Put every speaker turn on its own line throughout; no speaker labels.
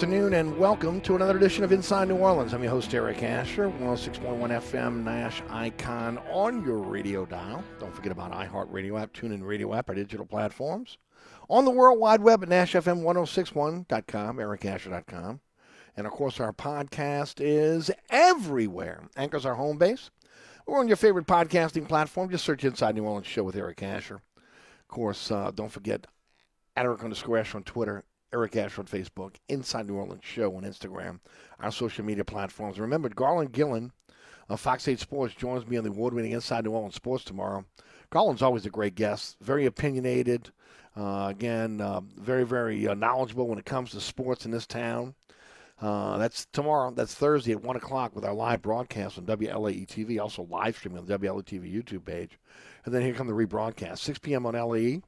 afternoon and welcome to another edition of Inside New Orleans. I'm your host, Eric Asher, 106.1 FM Nash Icon on your radio dial. Don't forget about iHeartRadio app, TuneIn Radio app, our digital platforms. On the World Wide Web at NashFM1061.com, ericasher.com. And of course, our podcast is everywhere. Anchor's our home base. We're on your favorite podcasting platform. Just search Inside New Orleans Show with Eric Asher. Of course, uh, don't forget at Eric underscore Asher on Twitter Eric Asher on Facebook, Inside New Orleans Show on Instagram, our social media platforms. Remember, Garland Gillen of Fox 8 Sports joins me on the award winning Inside New Orleans Sports tomorrow. Garland's always a great guest, very opinionated. Uh, again, uh, very, very uh, knowledgeable when it comes to sports in this town. Uh, that's tomorrow. That's Thursday at 1 o'clock with our live broadcast on WLAE TV, also live streaming on the WLAE TV YouTube page. And then here come the rebroadcast, 6 p.m. on LAE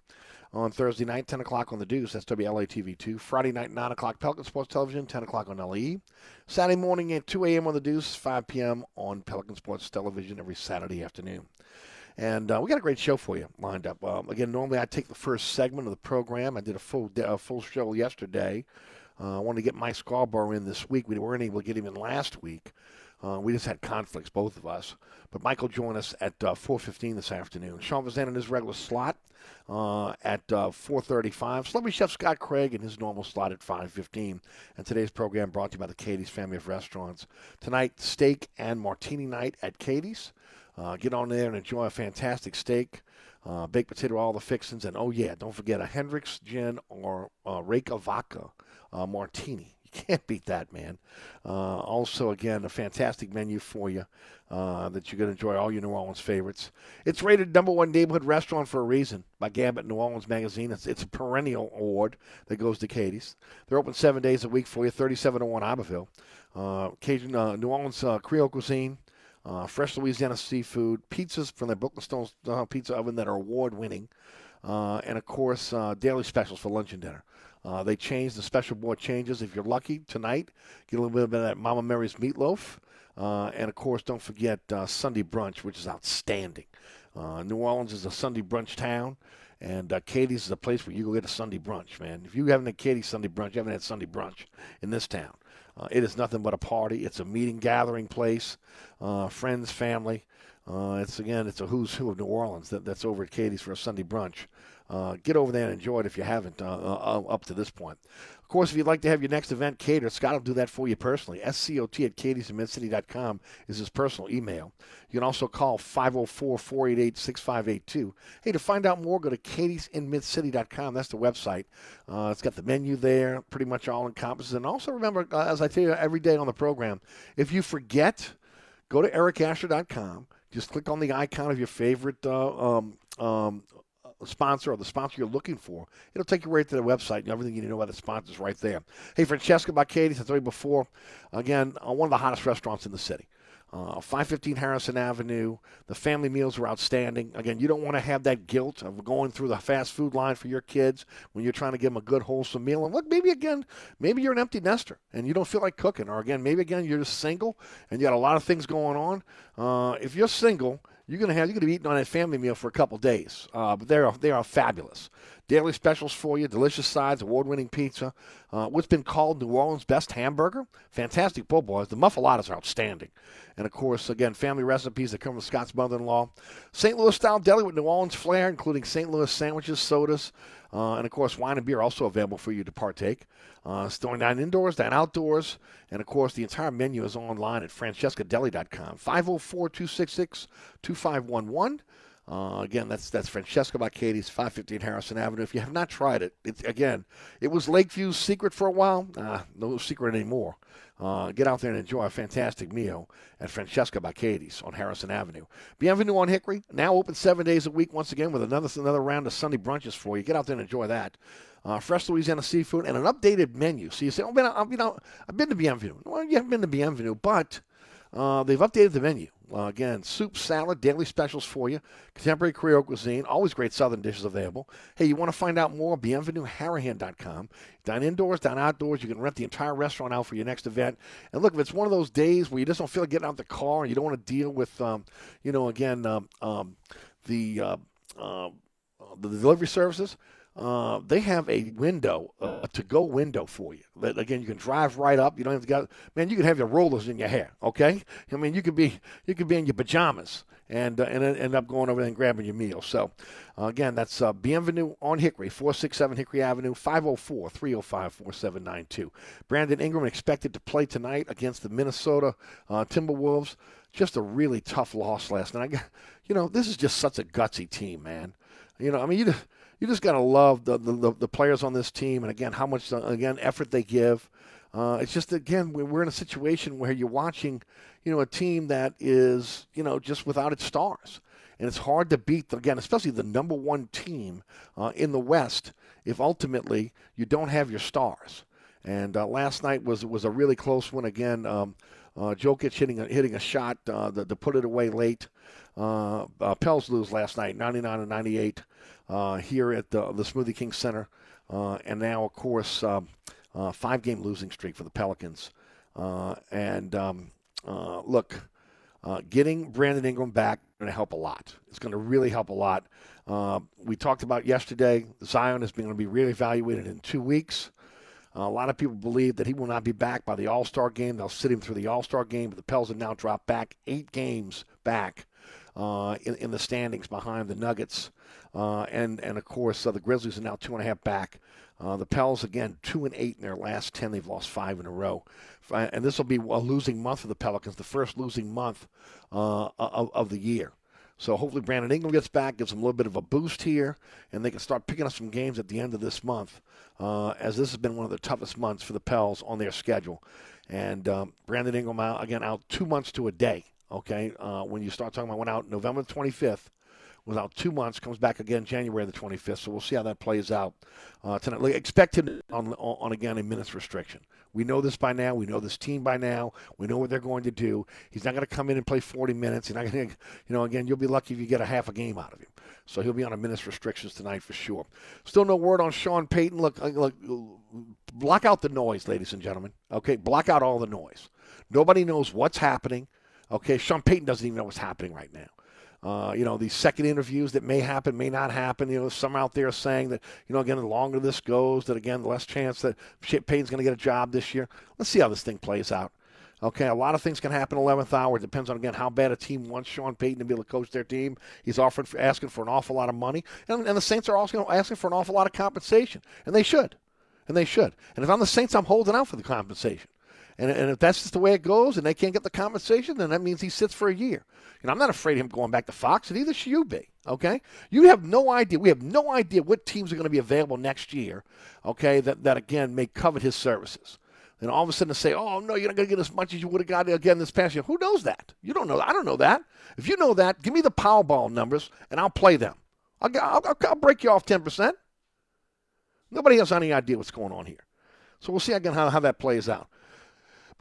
on Thursday night, 10 o'clock on the Deuce. That's WLA TV 2. Friday night, 9 o'clock, Pelican Sports Television, 10 o'clock on LE. Saturday morning at 2 a.m. on the Deuce, 5 p.m. on Pelican Sports Television every Saturday afternoon. And uh, we got a great show for you lined up. Um, again, normally I take the first segment of the program. I did a full a full show yesterday. Uh, I wanted to get Mike Scarborough in this week. We weren't able to get him in last week. Uh, we just had conflicts, both of us. But Michael joined us at uh, 4.15 this afternoon. Sean Fazende in his regular slot uh, at uh, 4.35. Celebrity Chef Scott Craig in his normal slot at 5.15. And today's program brought to you by the Katie's family of restaurants. Tonight, steak and martini night at Katie's. Uh, get on there and enjoy a fantastic steak. Uh, baked potato, all the fixings, and oh yeah, don't forget a Hendrick's gin or uh, Reyka vodka martini. Can't beat that, man. Uh, also, again, a fantastic menu for you uh, that you're going to enjoy all your New Orleans favorites. It's rated number one neighborhood restaurant for a reason by Gambit New Orleans Magazine. It's, it's a perennial award that goes to Katie's. They're open seven days a week for you, 3701 Iberville. Uh, Cajun, uh, New Orleans uh, Creole cuisine. Uh, fresh Louisiana seafood, pizzas from the Brooklyn Stone uh, Pizza Oven that are award winning, and of course, daily specials for lunch and dinner. Uh, they change the special board changes. If you're lucky tonight, get a little bit of that Mama Mary's meatloaf. Uh, and of course, don't forget Sunday brunch, which is outstanding. New Orleans is a Sunday brunch town. And uh, Katie's is a place where you go get a Sunday brunch, man. If you haven't had Katie's Sunday brunch, you haven't had Sunday brunch in this town. Uh, it is nothing but a party. It's a meeting, gathering place, uh, friends, family. Uh, it's again, it's a who's who of New Orleans that, that's over at Katie's for a Sunday brunch. Uh, get over there and enjoy it if you haven't uh, uh, up to this point. Of course, if you'd like to have your next event catered, Scott will do that for you personally. SCOT at katie'smidcity.com is his personal email. You can also call 504 488 6582. Hey, to find out more, go to katie'sinmidcity.com. That's the website. Uh, it's got the menu there, pretty much all encompasses. And also remember, uh, as I tell you every day on the program, if you forget, go to ericasher.com. Just click on the icon of your favorite uh, um, um, sponsor or the sponsor you're looking for, it'll take you right to the website and everything you need to know about the sponsors right there. Hey, Francesca Katie's, I told you before, again, uh, one of the hottest restaurants in the city. Uh, 515 Harrison Avenue. The family meals are outstanding. Again, you don't want to have that guilt of going through the fast food line for your kids when you're trying to give them a good, wholesome meal. And look, maybe again, maybe you're an empty nester and you don't feel like cooking. Or again, maybe again, you're just single and you got a lot of things going on. Uh, if you're single, you're gonna have you're gonna be eating on that family meal for a couple days. Uh, but they are they are fabulous. Daily specials for you, delicious sides, award-winning pizza. Uh, what's been called New Orleans' best hamburger? Fantastic po' boys. The muffulettas are outstanding, and of course, again, family recipes that come from Scott's mother-in-law. St. Louis style deli with New Orleans flair, including St. Louis sandwiches, sodas, uh, and of course, wine and beer also available for you to partake. Uh, down indoors, down outdoors. And of course, the entire menu is online at francescadeli.com. 504 266 2511. Uh, again, that's that's Francesca by Katie's, 515 Harrison Avenue. If you have not tried it, it's again, it was Lakeview's secret for a while. Uh, no secret anymore. Uh, get out there and enjoy a fantastic meal at Francesca by Katie's on Harrison Avenue. Bienvenue on Hickory, now open seven days a week once again with another another round of Sunday brunches for you. Get out there and enjoy that. Uh, fresh Louisiana seafood and an updated menu. So you say, oh, man, I, you know, I've been to Bienvenue. Well, you haven't been to Bienvenue, but uh, they've updated the menu. Uh, again, soup, salad, daily specials for you. Contemporary Creole cuisine, always great Southern dishes available. Hey, you want to find out more? BienvenueHarahan.com. Down indoors, down outdoors. You can rent the entire restaurant out for your next event. And look, if it's one of those days where you just don't feel like getting out the car and you don't want to deal with, um, you know, again, um, um, the uh, uh, the delivery services, uh, they have a window, uh, a to-go window for you. That, again, you can drive right up. You don't have to go. Man, you can have your rollers in your hair. Okay, I mean, you could be you could be in your pajamas and uh, and end up going over there and grabbing your meal. So, uh, again, that's uh, Bienvenue on Hickory, 467 Hickory Avenue, 504 305 4792. Brandon Ingram expected to play tonight against the Minnesota uh, Timberwolves. Just a really tough loss last night. You know, this is just such a gutsy team, man. You know, I mean, you you just got to love the, the, the players on this team, and again, how much again effort they give. Uh, it's just again we're in a situation where you're watching, you know, a team that is you know just without its stars, and it's hard to beat again, especially the number one team uh, in the West if ultimately you don't have your stars. And uh, last night was was a really close one again. Um, uh, Jokic hitting a, hitting a shot uh, to, to, put it away late. Uh, uh, Pels lose last night, 99 and 98 uh, here at the, the Smoothie King Center. Uh, and now, of course, uh, five game losing streak for the Pelicans. Uh, and um, uh, look, uh, getting Brandon Ingram back going to help a lot. It's going to really help a lot. we talked about yesterday, Zion is going to be reevaluated in two weeks. Uh, a lot of people believe that he will not be back by the All Star game. They'll sit him through the All Star game, but the Pels have now dropped back eight games back uh, in, in, the standings behind the Nuggets. Uh, and, and of course, uh, the Grizzlies are now two and a half back. Uh, the Pels, again, two and eight in their last 10. They've lost five in a row. And this will be a losing month for the Pelicans, the first losing month uh, of, of the year. So hopefully Brandon Ingram gets back, gives them a little bit of a boost here, and they can start picking up some games at the end of this month, uh, as this has been one of the toughest months for the Pels on their schedule. And um, Brandon Ingram out again out two months to a day. Okay, uh, when you start talking about went out November 25th, was out two months, comes back again January the 25th. So we'll see how that plays out uh, tonight. Expect him on, on again a minutes restriction. We know this by now. We know this team by now. We know what they're going to do. He's not going to come in and play 40 minutes. He's not going to, you know, again, you'll be lucky if you get a half a game out of him. So he'll be on a minutes restrictions tonight for sure. Still no word on Sean Payton. Look, uh, look, block out the noise, ladies and gentlemen. Okay, block out all the noise. Nobody knows what's happening. Okay, Sean Payton doesn't even know what's happening right now. Uh, you know, these second interviews that may happen, may not happen. You know, some out there saying that, you know, again, the longer this goes, that again, the less chance that Payton's going to get a job this year. Let's see how this thing plays out. Okay, a lot of things can happen 11th hour. It depends on, again, how bad a team wants Sean Payton to be able to coach their team. He's offering, asking for an awful lot of money. And, and the Saints are also asking for an awful lot of compensation. And they should. And they should. And if I'm the Saints, I'm holding out for the compensation. And, and if that's just the way it goes and they can't get the compensation, then that means he sits for a year. And I'm not afraid of him going back to Fox, and neither should you be. Okay? You have no idea. We have no idea what teams are going to be available next year, okay, that, that again may covet his services. And all of a sudden say, oh, no, you're not going to get as much as you would have got again this past year. Who knows that? You don't know. I don't know that. If you know that, give me the Powerball numbers and I'll play them. I'll, I'll, I'll break you off 10%. Nobody has any idea what's going on here. So we'll see again how, how that plays out.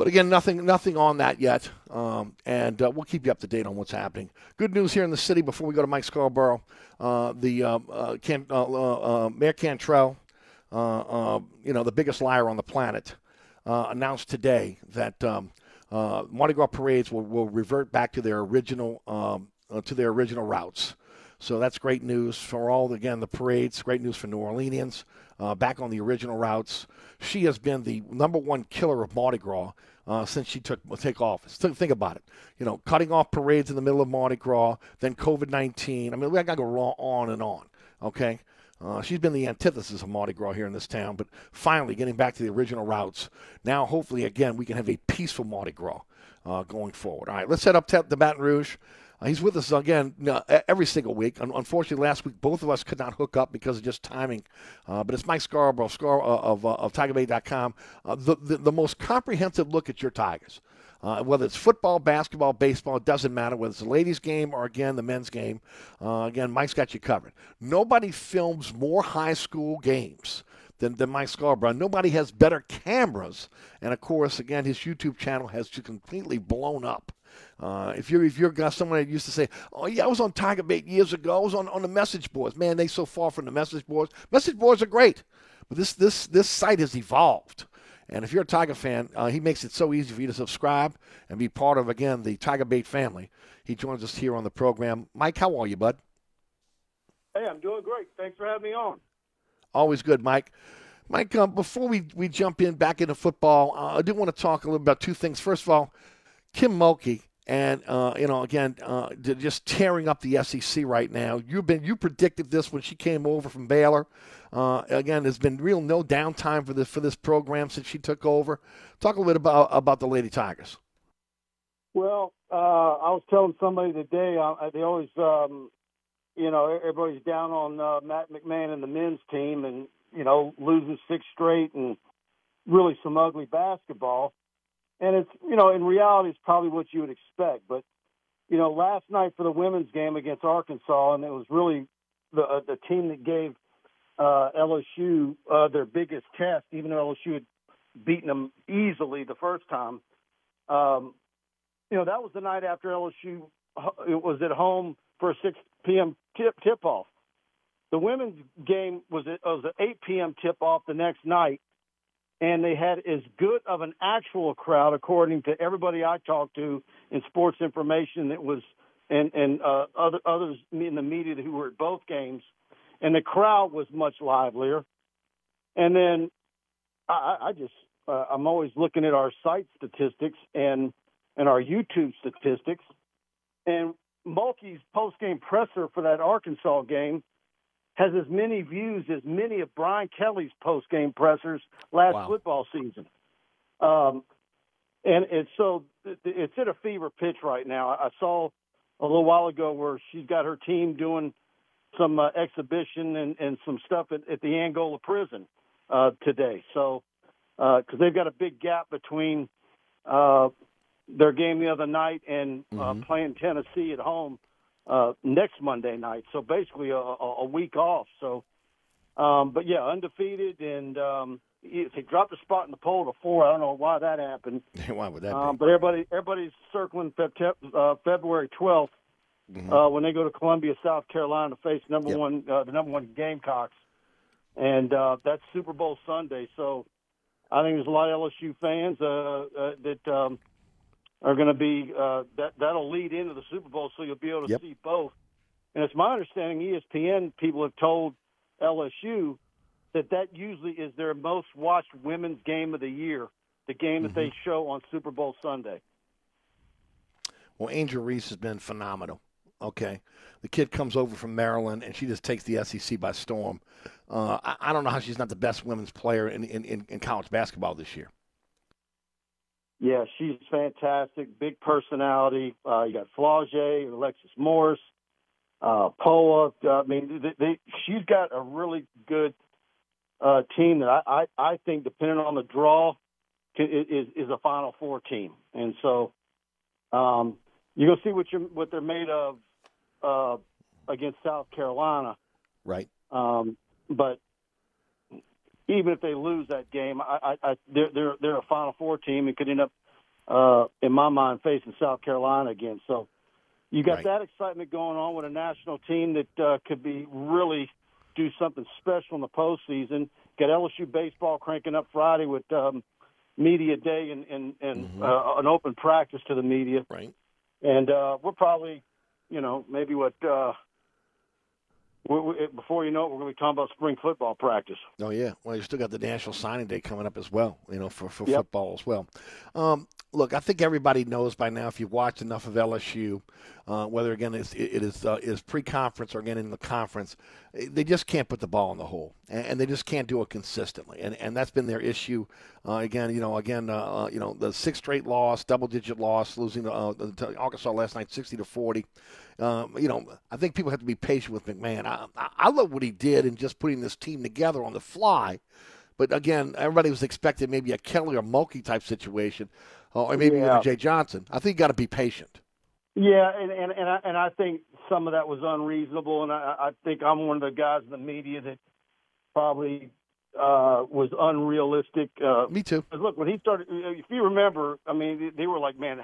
But again, nothing, nothing on that yet, um, and uh, we'll keep you up to date on what's happening. Good news here in the city before we go to Mike Scarborough. Uh, the uh, uh Can, uh, uh, Mayor Cantrell, you know, the biggest liar on the planet, announced today that um, Mardi Gras parades will, will, revert back to their original um, to their original routes. So that's great news for all again the parades. Great news for New Orleanians back on the original routes. She has been the number one killer of Mardi Gras uh, since she took take office. Think about it. You know, cutting off parades in the middle of Mardi Gras, then COVID nineteen. I mean, we got to go on and on. Okay. Uh, she's been the antithesis of Mardi Gras here in this town, but finally getting back to the original routes. Now, hopefully, again, we can have a peaceful Mardi Gras uh, going forward. All right, let's head up to the Baton Rouge. Uh, he's with us again uh, every single week. Unfortunately, last week both of us could not hook up because of just timing. Uh, but it's Mike Scarborough Scar- uh, of, uh, of TigerBait.com. Uh, the, the, the most comprehensive look at your Tigers. Uh, whether it's football, basketball, baseball, it doesn't matter. Whether it's the ladies' game or, again, the men's game. Again, Mike's got you covered. Nobody films more high school games than, than Mike Scarborough. Nobody has better cameras. And, of course, again, his YouTube channel has just completely blown up. Uh, if you're if you're got someone that used to say, "Oh yeah, I was on Tiger Bait years ago. I was on, on the message boards." Man, they so far from the message boards. Message boards are great, but this this this site has evolved. And if you're a Tiger fan, uh, he makes it so easy for you to subscribe and be part of again the Tiger Bait family. He joins us here on the program. Mike, how are you, bud?
Hey, I'm doing great. Thanks for having me on.
Always good, Mike. Mike, um, before we, we jump in back into football, uh, I do want to talk a little about two things. First of all, Kim Mulkey and uh, you know, again, uh, just tearing up the SEC right now. You've been you predicted this when she came over from Baylor. Uh, again, there's been real no downtime for this for this program since she took over. Talk a little bit about about the Lady Tigers.
Well, uh, I was telling somebody today. Uh, they always, um, you know, everybody's down on uh, Matt McMahon and the men's team, and you know, losing six straight and really some ugly basketball and it's you know in reality it's probably what you would expect. But you know, last night for the women's game against Arkansas, and it was really the uh, the team that gave uh, LSU uh, their biggest test, even though LSU had beaten them easily the first time. Um, you know, that was the night after LSU it was at home for a 6 p.m. tip tip off. The women's game was it was an 8 p.m. tip off the next night, and they had as good of an actual crowd, according to everybody I talked to in sports information that was and and uh, other others in the media who were at both games, and the crowd was much livelier. And then I, I just uh, I'm always looking at our site statistics and and our YouTube statistics, and Mulkey's post game presser for that Arkansas game has as many views as many of Brian Kelly's post game pressers last
Wow.
football season. Um, and and so it's at a fever pitch right now. I saw a little while ago where she's got her team doing some uh, exhibition and, and some stuff at, at the Angola prison uh, today. So because they've got a big gap between uh, their game the other night and uh,
Mhm.
playing Tennessee at home uh, next Monday night. So basically a, a, week off. So, um, but yeah, undefeated and um, he, he dropped a spot in the poll to four. I don't know why that happened.
Why would that
Um,
be?
but everybody, everybody's circling Feb- uh, February 12th
Mhm.
uh, when they go to Columbia, South Carolina, to face number
Yep.
one, uh, the number one Gamecocks, and uh, that's Super Bowl Sunday. So I think there's a lot of LSU fans uh, uh, that um, are going to be uh, that that'll lead into the Super Bowl, so you'll be able to
Yep.
see both. And it's my understanding ESPN people have told LSU that that usually is their most watched women's game of the year, the game that they show on Super Bowl Sunday.
Well, Angel Reese has been phenomenal. Okay, the kid comes over from Maryland, and she just takes the SEC by storm. Uh, I, I don't know how she's not the best women's player in, in, in college basketball this year.
Yeah, she's fantastic. Big personality. Uh, you got Flau'jae, Alexis Morris, uh, Poa. Uh, I mean, they, they, she's got a really good uh, team that I, I, I think, depending on the draw, can, is is a Final Four team. And so um, you're gonna see what you what they're made of uh, against South Carolina.
Right.
Um, but even if they lose that game, I, I, I they're, they're they're a Final Four team and could end up, uh, in my mind, facing South Carolina again. So you got
Right.
that excitement going on with a national team that uh, could be really do something special in the postseason. Got LSU baseball cranking up Friday with um, media day and and, and
Mhm.
uh, an open practice to the media.
Right.
And uh, we're probably, you know, maybe what. Uh, we, we, before you know it, we're going to be talking about spring football practice.
Oh yeah. Well, you still got the National Signing Day coming up as well. You know, for for
Yep.
football as well. Um, look, I think everybody knows by now if you've watched enough of LSU, uh, whether again it's, it is uh, is pre-conference or again in the conference, eh, they just can't put the ball in the hole, and, and they just can't do it consistently, and and that's been their issue. Uh, again, you know, again, uh, uh, you know, the six straight loss, double-digit loss, losing uh, to Arkansas last night, sixty to forty. Um, you know, I think people have to be patient with McMahon. I, I, love what he did in just putting this team together on the fly. But again, everybody was expecting maybe a Kelly or Mulkey type situation, uh, or maybe
Yeah.
even Jay Johnson. I think you got to be patient.
Yeah, and and and I, and I think some of that was unreasonable, and I, I think I'm one of the guys in the media that probably uh, was unrealistic. Uh,
Me too.
look, when he started, if you remember, I mean, they- they were like, man,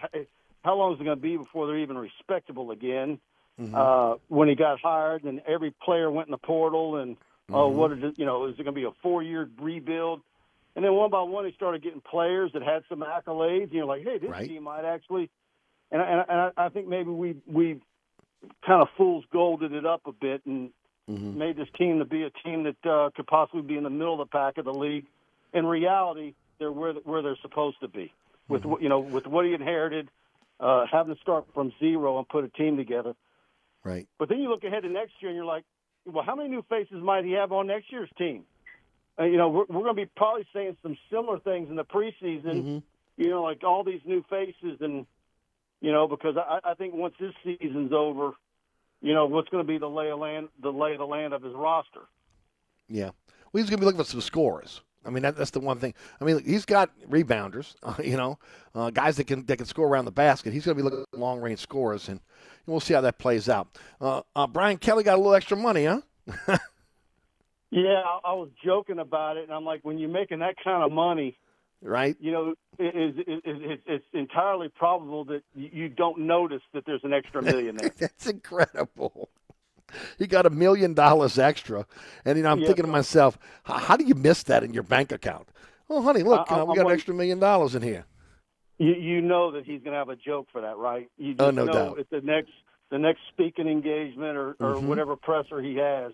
how long is it going to be before they're even respectable again?
Mhm.
Uh, when he got hired, and every player went in the portal, and oh,
Mhm.
what is it? You know, is it going to be a four-year rebuild? And then one by one, he started getting players that had some accolades. And you're like, hey, this
Right.
team might actually. And, I- and, I- and I, I think maybe we we kind of fool's golded it up a bit and
Mhm.
made this team to be a team that uh, could possibly be in the middle of the pack of the league. In reality, they're where where they're supposed to be. With what you know, with what he inherited, uh, having to start from zero and put a team together.
Right.
But then you look ahead to next year and you're like, well, how many new faces might he have on next year's team? Uh, you know, we're, we're going to be probably saying some similar things in the preseason.
Mhm.
You know, like all these new faces, and you know, because I, I think once this season's over, you know, what's going to be the lay of land, the lay of the land of his roster.
Yeah. Well, he's going to be looking for some scores. I mean, that, that's the one thing. I mean, he's got rebounders, uh, you know, uh, guys that can that can score around the basket. He's going to be looking at long range scores, and we'll see how that plays out. Uh, uh, Brian Kelly got a little extra money, huh?
Yeah, I, I was joking about it, and I'm like, when you're making that kind of money,
Right.
you know, it, it, it, it, it's entirely probable that you you don't notice that there's an extra million there.
That's incredible. He got a million dollars extra, and you know I'm
Yeah.
thinking to myself, how, do you miss that in your bank account? Oh, honey, look,
I-
uh, we
I'm
got an extra million dollars in here.
You you know that he's going to have a joke for that, right? You just
Oh, no
know
doubt.
at the next the next speaking engagement or, or
Mhm.
whatever presser he has,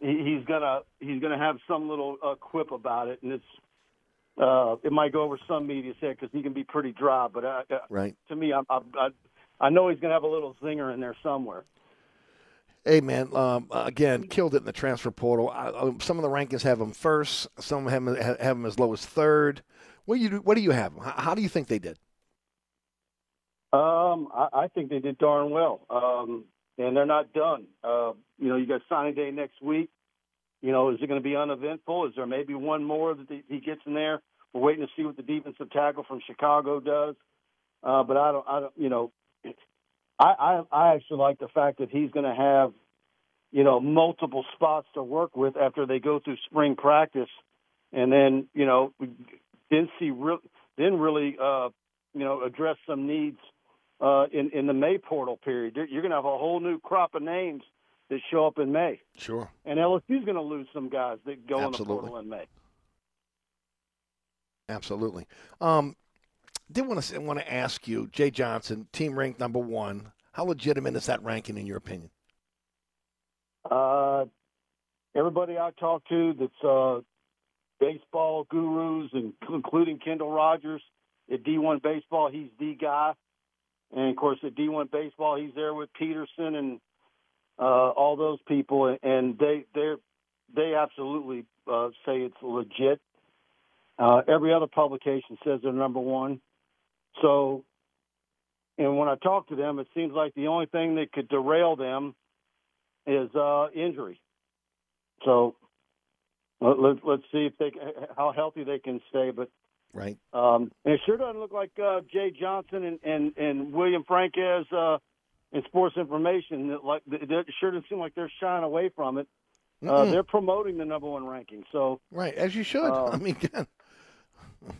he, he's gonna he's gonna have some little uh, quip about it, and it's uh, it might go over some media's head because he can be pretty dry. But uh, uh,
Right.
to me, I, I, I, know he's going to have a little zinger in there somewhere.
Hey man, um, again, killed it in the transfer portal. I, I, some of the rankings have him first. Some have him, have him as low as third. What do you what do you have? How, how do you think they did?
Um, I, I think they did darn well. Um, and they're not done. Uh, you know, you got signing day next week. You know, is it going to be uneventful? Is there maybe one more that he gets in there? We're waiting to see what the defensive tackle from Chicago does. Uh, but I don't, I don't, you know, I, I, I actually like the fact that he's going to have, you know, multiple spots to work with after they go through spring practice, and then, you know, then see then really, uh, you know, address some needs uh, in in the May portal period. You're going to have a whole new crop of names that show up in May,
Sure.
and LSU's going to lose some guys that go in the portal in May.
Absolutely. Um, did want to want to ask you, Jay Johnson, team ranked number one. How legitimate is that ranking in your opinion?
Uh, everybody I talk to that's uh, baseball gurus, and including Kendall Rogers at D1 Baseball, he's the guy. And of course, at D1 Baseball, he's there with Peterson and uh, all those people, and they they they absolutely uh, say it's legit. Uh, every other publication says they're number one. So, and when I talk to them, it seems like the only thing that could derail them is uh, injury. So let, let, let's see if they how healthy they can stay. But
Right.
um, and it sure doesn't look like uh, Jay Johnson and and, and William Franques uh, in Sports Information. That like it sure doesn't seem like they're shying away from it. Uh, they're promoting the number one ranking. So
right, as you should.
Uh,
I mean, again,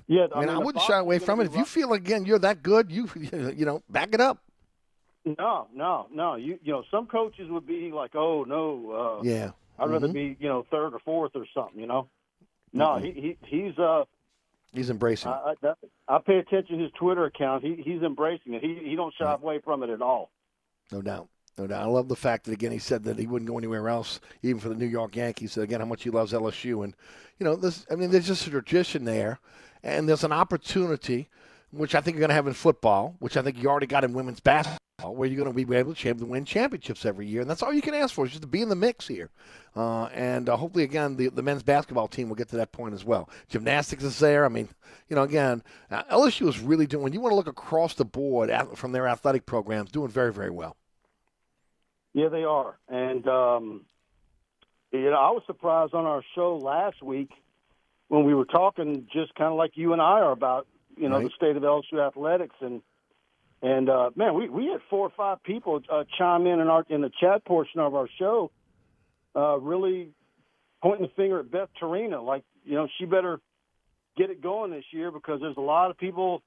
yeah,
I mean, I, wouldn't shy away from it. If you feel again you're that good, you you know, back it up.
no, no, no. You you know, some coaches would be like, oh no, uh,
Yeah.
I'd rather
Mhm.
be you know third or fourth or something. You know, no,
Mhm.
he, he he's uh
He's embracing. it.
I, I, I pay attention to his Twitter account. He he's embracing it. He he don't shy away from it at all.
No doubt. No doubt. I love the fact that again he said that he wouldn't go anywhere else, even for the New York Yankees. Said again how much he loves LSU, and you know this. I mean, there's just a tradition there, and there's an opportunity, which I think you're going to have in football, which I think you already got in women's basketball, where you're going to be able to win championships every year, and that's all you can ask for is just to be in the mix here. Uh, and uh, hopefully, again, the, the men's basketball team will get to that point as well. Gymnastics is there. I mean, you know, again, uh, LSU is really doing. When you want to look across the board at, from their athletic programs, doing very, very well.
Yeah, they are. And um, you know, I was surprised on our show last week when we were talking, just kind of like you and I are about, you know,
Right.
the state of LSU athletics, and and uh, man, we we had four or five people uh, chime in in our in the chat portion of our show, uh, really pointing the finger at Beth Torina, like you know, she better get it going this year because there's a lot of people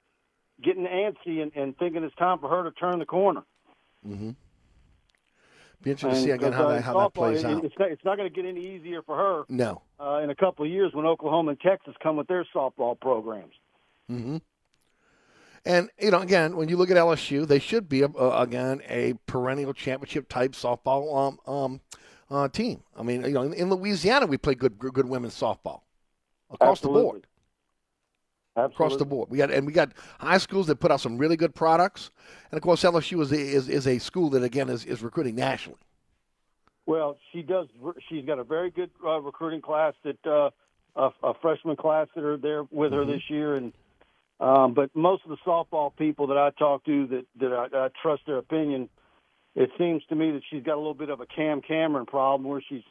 getting antsy and, and thinking it's time for her to turn the corner.
Mm-hmm. Be interesting to see again how
uh,
that how that
softball,
plays
it-
out.
It's not, not going to get any easier for her
No.
uh, in a couple of years when Oklahoma and Texas come with their softball programs.
Mm-hmm. And you know, again, when you look at LSU, they should be a, a, again a perennial championship type softball um, um, uh, team. I mean, you know, in, in Louisiana, we play good good women's softball across the board.
Absolutely.
Across the board, we got and we got high schools that put out some really good products, and of course, LSU is a, is, is a school that again is, is recruiting nationally.
Well, she does. She's got a very good uh, recruiting class that uh, a, a freshman class that are there with her this year, and um, but most of the softball people that I talk to that that I, I trust their opinion, it seems to me that she's got a little bit of a Cam Cameron problem where she's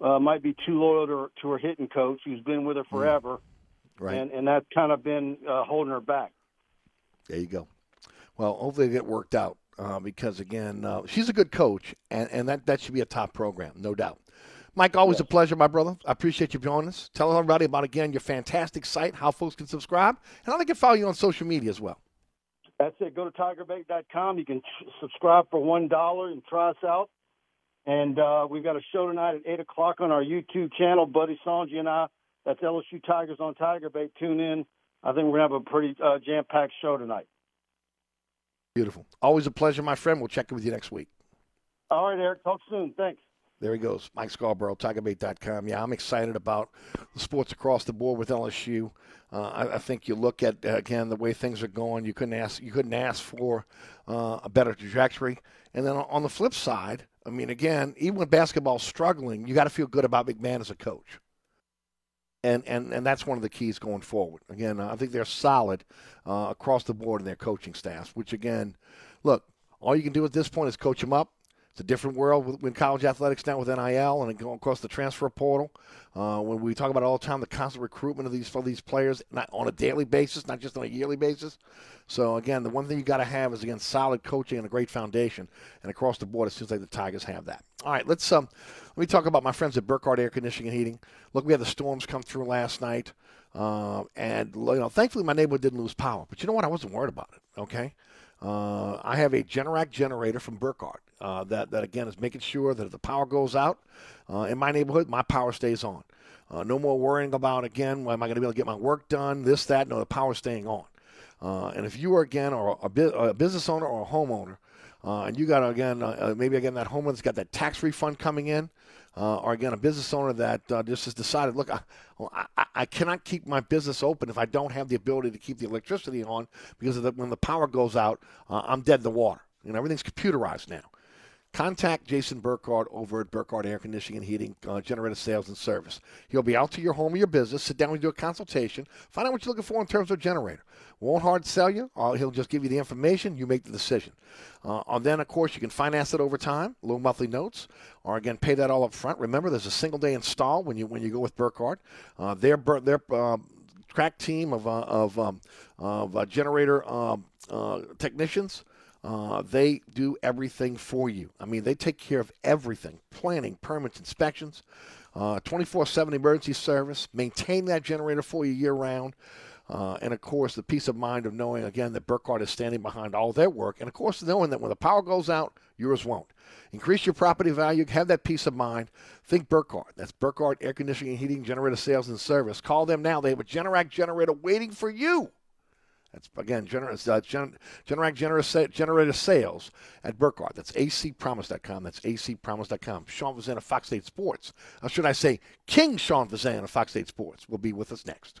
uh, might be too loyal to her, to her hitting coach who's been with her forever,
Right.
and and that's kind of been uh, holding her back.
There you go. Well, hopefully they get worked out uh, because again, uh, she's a good coach, and, and that, that should be a top program, no doubt. Mike, always a pleasure, my brother. I appreciate you joining us. Tell everybody about again your fantastic site, how folks can subscribe, and how they can follow you on social media as well.
That's it. Go to tigerbait.com. You can subscribe for one dollar and try us out. And uh, we've got a show tonight at eight o'clock on our YouTube channel. Buddy Sanji and I. That's LSU Tigers on Tiger Bait. Tune in. I think we're gonna have a pretty uh, jam-packed show tonight.
Beautiful. Always a pleasure, my friend. We'll check in with you next week.
All right, Eric. Talk soon. Thanks.
There he goes, Mike Scarborough, TigerBait.com. Yeah, I'm excited about the sports across the board with LSU. Uh, I, I, think you look at uh, again the way things are going. You couldn't ask you couldn't ask for uh, a better trajectory. And then on the flip side, I mean, again, even when basketball's struggling, you got to feel good about McMahon as a coach. And, and, and that's one of the keys going forward. Again, I think they're solid uh, across the board in their coaching staffs, which, again, look, all you can do at this point is coach them up, it's a different world with college athletics now with NIL and going across the transfer portal. Uh, when we talk about all the time the constant recruitment of these for these players, not on a daily basis, not just on a yearly basis. So again, the one thing you got to have is again solid coaching and a great foundation. And across the board, it seems like the Tigers have that. All right, let's um, let me talk about my friends at Burkhardt Air Conditioning and Heating. Look, we had the storms come through last night, uh, and you know, thankfully my neighborhood didn't lose power. But you know what? I wasn't worried about it. Okay. Uh, I have a Generac generator from Burkhardt uh, that, that, again, is making sure that if the power goes out uh, in my neighborhood, my power stays on. Uh, no more worrying about, again, am I going to be able to get my work done, this, that. No, the power's staying on. Uh, and if you are, again, or a, a business owner or a homeowner, uh, and you got, again, maybe, again, that homeowner's got that tax refund coming in, uh, or again a business owner that uh, just has decided, look, I, I, I, cannot keep my business open if I don't have the ability to keep the electricity on because the, when the power goes out, uh, I'm dead in the water. You know, everything's computerized now. Contact Jason Burkhardt over at Burkhardt Air Conditioning and Heating, uh, Generator Sales and Service. He'll be out to your home or your business, sit down and do a consultation, find out what you're looking for in terms of generator. Won't hard sell you. Uh, he'll just give you the information. You make the decision. Uh, and then, of course, you can finance it over time, low monthly notes, or again pay that all up front. Remember, there's a single day install when you when you go with Burkhardt. Uh, their their crack team of uh, of, um, of uh, generator um, technicians uh, they do everything for you. I mean, they take care of everything planning, permits, inspections, uh, 24 uh, 7 emergency service, maintain that generator for you year round. Uh, and of course, the peace of mind of knowing again that Burkhardt is standing behind all their work, and of course, knowing that when the power goes out, yours won't. Increase your property value, have that peace of mind. Think Burkhardt. That's Burkhardt Air Conditioning and Heating Generator Sales and Service. Call them now. They have a Generac generator waiting for you. That's again generous, uh, Gen, Generac generous, generator sales at Burkhardt. That's acpromise.com. That's acpromise.com. Sean Fazende of Fox 8 Sports. Or should I say King Sean Fazende of Fox 8 Sports will be with us next.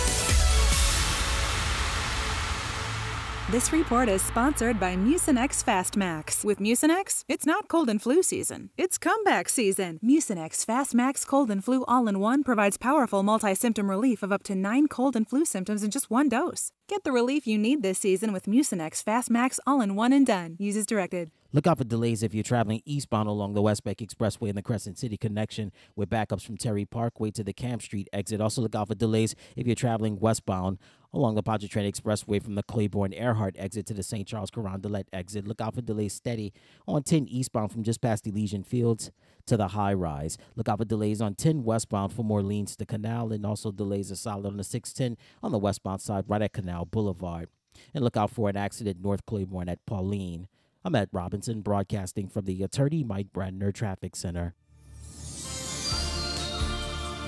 This report is sponsored by Mucinex Fastmax. With Mucinex, it's not cold and flu season, it's comeback season. Mucinex Fastmax Cold and Flu All in One provides powerful multi symptom relief of up to nine cold and flu symptoms in just one dose. Get the relief you need this season with Mucinex Fastmax All in One and Done. Use as directed.
Look out for delays if you're traveling eastbound along the Westbank Expressway and the Crescent City connection with backups from Terry Parkway to the Camp Street exit. Also, look out for delays if you're traveling westbound along the Pontchartrain Expressway from the Claiborne Earhart exit to the St. Charles Carondelet exit. Look out for delays steady on 10 eastbound from just past Elysian Fields to the high rise. Look out for delays on 10 westbound from Orleans to Canal, and also delays are solid on the 610 on the westbound side right at Canal Boulevard. And look out for an accident North Claiborne at Pauline. I'm Ed Robinson, broadcasting from the Attorney Mike Brandner Traffic Center.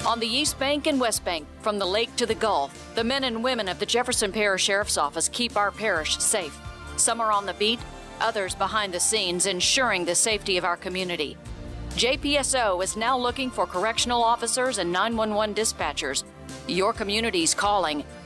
On the East Bank and West Bank, from the lake to the Gulf, the men and women of the Jefferson Parish Sheriff's Office keep our parish safe. Some are on the beat, others behind the scenes, ensuring the safety of our community. JPSO is now looking for correctional officers and 911 dispatchers. Your community's calling.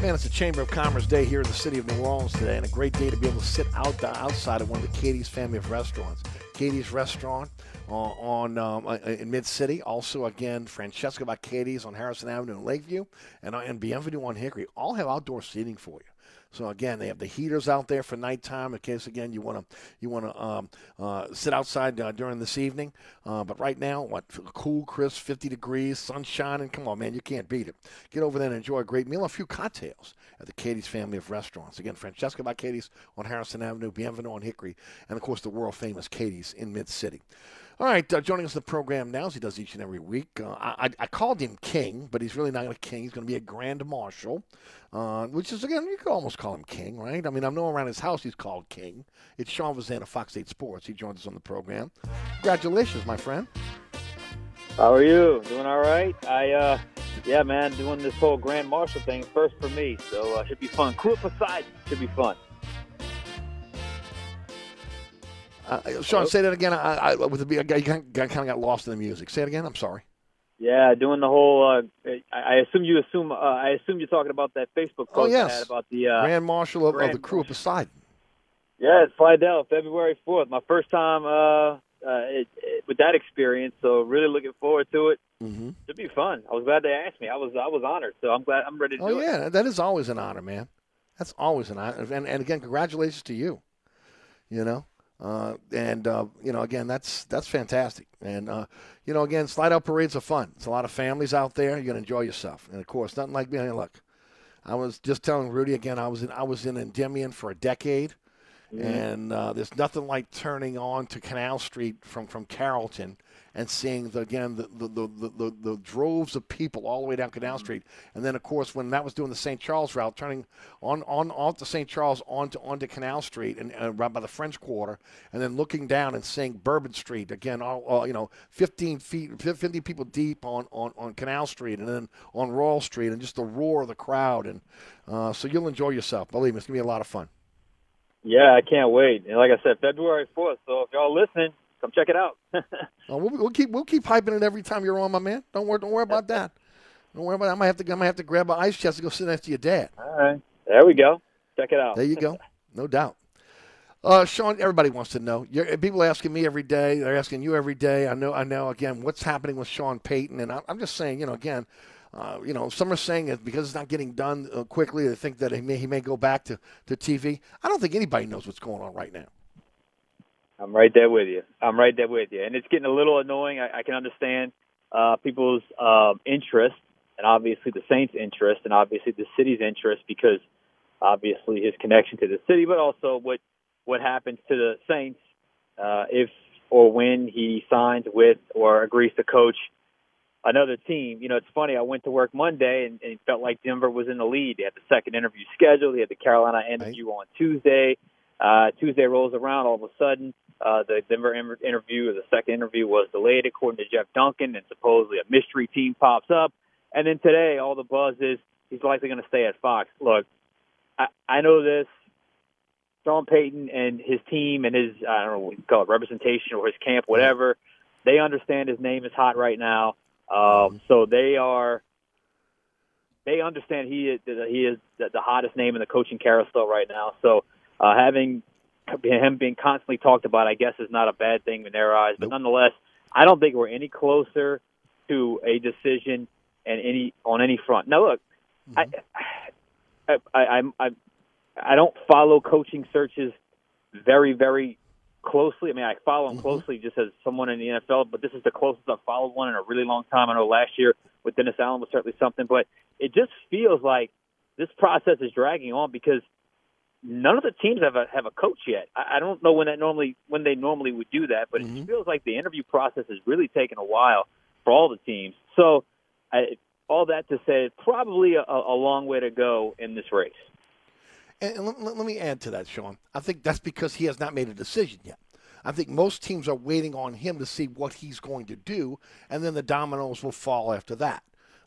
Man, it's a Chamber of Commerce day here in the city of New Orleans today, and a great day to be able to sit out the, outside of one of the Katie's family of restaurants. Katie's Restaurant uh, on um, uh, in Mid City. Also, again, Francesca by Katie's on Harrison Avenue in Lakeview, and, uh, and Bienvenue on Hickory. All have outdoor seating for you. So again, they have the heaters out there for nighttime in case again you want to you want to um, uh, sit outside uh, during this evening. Uh, but right now, what cool, crisp, 50 degrees, sun shining. Come on, man, you can't beat it. Get over there and enjoy a great meal, and a few cocktails at the Katie's family of restaurants. Again, Francesca by Katie's on Harrison Avenue, Bienvenue on Hickory, and of course the world famous Katie's in Mid City. All right, uh, joining us in the program now, as he does each and every week. Uh, I, I, called him King, but he's really not a king. He's going to be a Grand Marshal, uh, which is, again, you could almost call him King, right? I mean, I know around his house he's called King. It's Sean Fazende of Fox 8 Sports. He joins us on the program. Congratulations, my friend.
How are you? Doing all right? I, uh, yeah, man, doing this whole Grand Marshal thing first for me, so uh, should be fun. Krewe Poseidon should be fun.
Uh, Sean, say that again. I, I, with the, I kind of got lost in the music. Say it again. I'm sorry.
Yeah, doing the whole. Uh, I assume you assume. Uh, I assume you're talking about that Facebook post
oh, yes.
about the uh,
Grand Marshal of, Grand of the Krewe of Poseidon.
Yeah, it's Slidell, February fourth. My first time uh, uh, it, it, with that experience, so really looking forward to it.
Mm-hmm.
Should be fun. I was glad they asked me. I was I was honored, so I'm glad I'm ready to
oh,
do
yeah. it. Oh yeah, that is always an honor, man. That's always an honor, and, and again, congratulations to you. You know, uh, and uh, you know, again, that's that's fantastic. And uh, you know, again, Slidell parades are fun. It's a lot of families out there. You're gonna enjoy yourself. And of course, nothing like being look. I was just telling Rudy again. I was in I was in Endymion for a decade, mm-hmm. and uh, there's nothing like turning on to Canal Street from from Carrollton and seeing the, again the the, the, the, the droves of people all the way down Canal Street, and then of course when that was doing the St. Charles route, turning on on off the St. Charles onto onto Canal Street and uh, right by the French Quarter, and then looking down and seeing Bourbon Street again, all, all you know, 15 feet, 50 people deep on, on on Canal Street, and then on Royal Street, and just the roar of the crowd, and uh, so you'll enjoy yourself. Believe me, it's gonna be a lot of fun.
Yeah, I can't wait. And like I said, February 4th. So if y'all listening, Come check it out.
oh, we'll, we'll, keep we'll keep hyping it every time you're on, my man. Don't worry, don't worry about that. Don't worry about. It. I might have to I might have to grab an ice chest to go sit next to your dad.
All right, there we go. Check it out.
There you go. No doubt. Uh, Sean, everybody wants to know. You're, people are asking me every day. They're asking you every day. I know. I know. Again, what's happening with Sean Payton? And I, am just saying, you know, again, uh, you know, some are saying that because it's not getting done uh, quickly, they think that he may he may go back to to TV. I don't think anybody knows what's going on right now.
I'm right there with you. I'm right there with you. And it's getting a little annoying. I, I can understand uh, people's uh, interest, and obviously the Saints' interest, and obviously the city's interest, because obviously his connection to the city, but also what what happens to the Saints uh, if or when he signs with or agrees to coach another team. You know, it's funny. I went to work Monday and, and it felt like Denver was in the lead. They had the second interview scheduled. They had the Carolina interview right. on Tuesday. Uh, Tuesday rolls around. All of a sudden, uh, the Denver interview, the second interview, was delayed according to Jeff Duncan, and supposedly a mystery team pops up. And then today, all the buzz is he's likely going to stay at Fox. Look, I, I know this. Sean Payton and his team and his I don't know what you call it representation or his camp, whatever. They understand his name is hot right now, um, so they are. They understand he is he is the, the hottest name in the coaching carousel right now. So uh, having him being constantly talked about, I guess, is not a bad thing in their eyes. But nonetheless, I don't think we're any closer to a decision and any on any front. Now, look, mm-hmm. I, I, I, I, I don't follow coaching searches very, very closely. I mean, I follow them mm-hmm. closely just as someone in the NFL, but this is the closest I've followed one in a really long time. I know last year with Dennis Allen was certainly something, but it just feels like this process is dragging on because none of the teams have a have a coach yet. I, I don't know when that normally when they normally would do that, but mm-hmm. it feels like the interview process is really taking a while for all the teams. So, I, all that to say, probably a, a long way to go in this race.
And, let- let me add to that, Sean. I think that's because he has not made a decision yet. I think most teams are waiting on him to see what he's going to do, and then the dominoes will fall after that.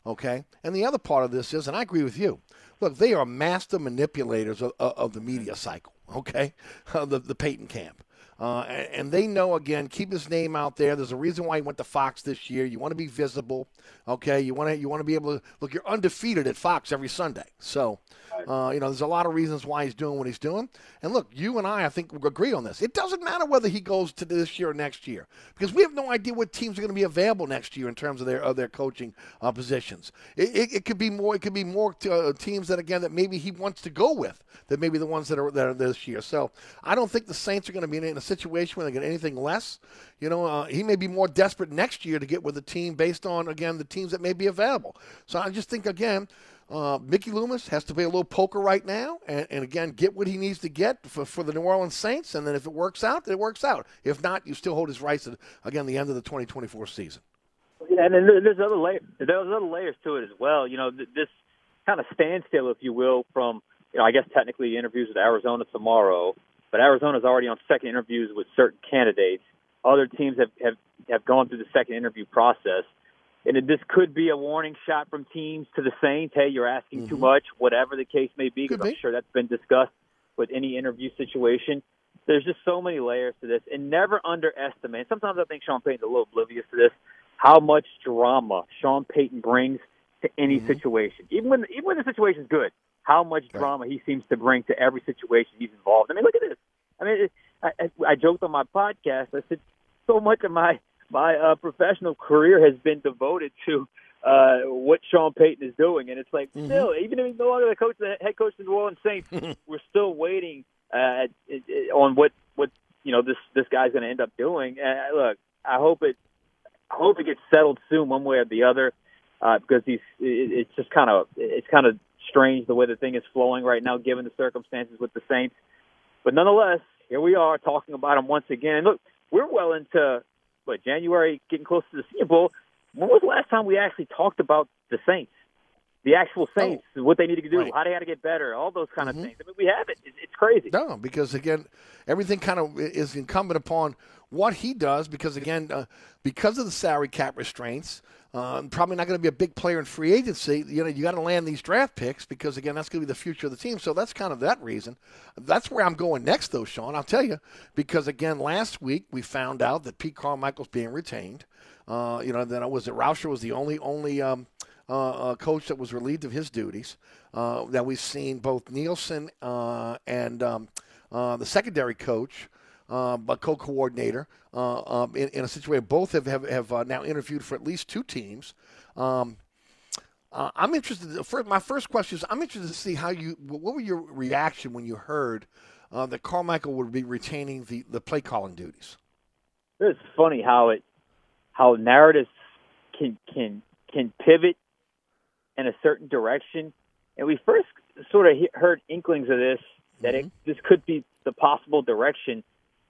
Okay? And the other part of this is, and I agree with you, look, they are master manipulators of, of the media cycle, okay? the, the Payton camp. Uh, and they know again, keep his name out there. There's a reason why he went to Fox this year. You want to be visible, okay? You want to you want to be able to look. You're undefeated at Fox every Sunday, so uh, you know there's a lot of reasons why he's doing what he's doing. And look, you and I, I think, agree on this. It doesn't matter whether he goes to this year or next year because we have no idea what teams are going to be available next year in terms of their of their coaching uh, positions. It, it, it could be more. It could be more to, uh, teams that again that maybe he wants to go with than maybe the ones that are that are this year. So I don't think the Saints are going to be in, a situation where they get anything less. You know, uh, he may be more desperate next year to get with the team based on again the teams that may be available. So I just think again. Uh, Mickey Loomis has to play a little poker right now, and, and again get what he needs to get for, for the New Orleans Saints. And then if it works out, then it works out. If not, you still hold his rights at again the end of the 2024 season.
Yeah, and then there's other layers. There's other layers to it as well. You know, th- this kind of standstill, if you will, from you know, I guess technically interviews with Arizona tomorrow, but Arizona's already on second interviews with certain candidates. Other teams have have, have gone through the second interview process, and it, this could be a warning shot from teams to the Saints. Hey, you're asking too mm-hmm. much, whatever the case may be. Because I'm sure that's been discussed with any interview situation. There's just so many layers to this, and never underestimate. Sometimes I think Sean Payton's a little oblivious to this. How much drama Sean Payton brings to any mm-hmm. situation, even when even when the situation's good. How much drama he seems to bring to every situation he's involved. I mean, look at this. I mean, it, I, I, I joked on my podcast. I said so much of my my uh, professional career has been devoted to uh, what Sean Payton is doing, and it's like still, even if he's no longer the coach, the head coach of the New Orleans Saints, we're still waiting uh, on what what you know this this guy's going to end up doing. Uh, look, I hope it I hope it gets settled soon, one way or the other, uh, because he's it, it's just kind of it's kind of strange the way the thing is flowing right now, given the circumstances with the Saints. But nonetheless, here we are talking about him once again. And look, we're well into what January, getting close to the Senior Bowl. When was the last time we actually talked about the Saints? The actual Saints, what they need to do,
Right.
how they got to get better, all those kind of things. I mean, we have it. It's, it's crazy.
No, because again, everything kind of is incumbent upon what he does. Because again, uh, because of the salary cap restraints, uh, probably not going to be a big player in free agency. You know, you got to land these draft picks because again, that's going to be the future of the team. So that's kind of that reason. That's where I'm going next, though, Sean. I'll tell you because again, last week we found out that Pete Carmichael's being retained. Uh, you know, then it was it Rauscher was the only only. Um, uh, uh, coach that was relieved of his duties. Uh, that we've seen both Nielsen uh, and um, uh, the secondary coach, uh, but co-coordinator, um, in, in a situation. Both have have, have now interviewed for at least two teams. Um, uh, I'm interested. For, my first question is, I'm interested to see how you. What were your reaction when you heard uh, that Carmichael would be retaining the the play calling duties?
it's funny how it how narratives can can can pivot in a certain direction. And we first sort of he- heard inklings of this that it, mm-hmm. this could be the possible direction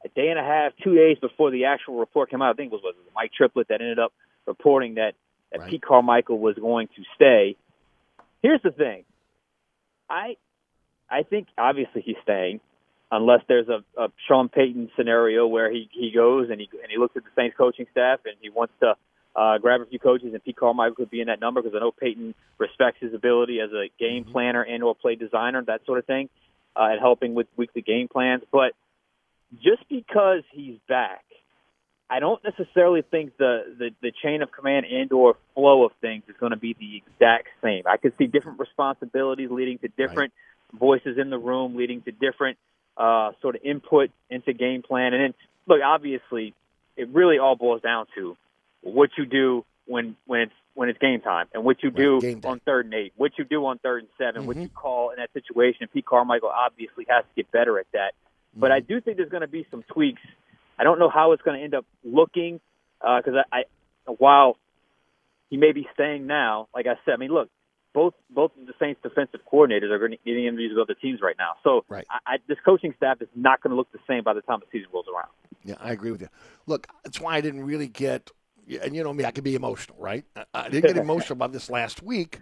a day and a half, two days before the actual report came out. I think it was, was it Mike Triplett that ended up reporting that, that Pete Carmichael was going to stay. Here's the thing. I I think obviously he's staying unless there's a, a Sean Payton scenario where he, he goes and he and he looks at the Saints coaching staff and he wants to uh, grab a few coaches, and Pete Carmichael could be in that number because I know Payton respects his ability as a game
Mm-hmm.
planner and or play designer, that sort of thing, uh, and helping with weekly game plans. But just because he's back, I don't necessarily think the, the, the chain of command and or flow of things is going to be the exact same. I could see different responsibilities leading to different voices in the room, leading to different uh, sort of input into game plan. And then, look, obviously, it really all boils down to what you do when when it's when it's game time, and what you do on third and eight, what you do on third and 7 what mm-hmm. you call in that situation. And Pete Carmichael obviously has to get better at that. But I mm-hmm. do think there's going to be some tweaks. I don't know how it's going to end up looking uh, because I, I while he may be staying now, like I said, I mean, look, both both of the Saints defensive coordinators are getting interviews with other teams right now. So
Right.
I, I, this coaching staff is not going to look the same by the time the season rolls around.
Yeah, I agree with you. Look, that's why I didn't really get, and you know me, I can be emotional, right? I- didn't get emotional about this last week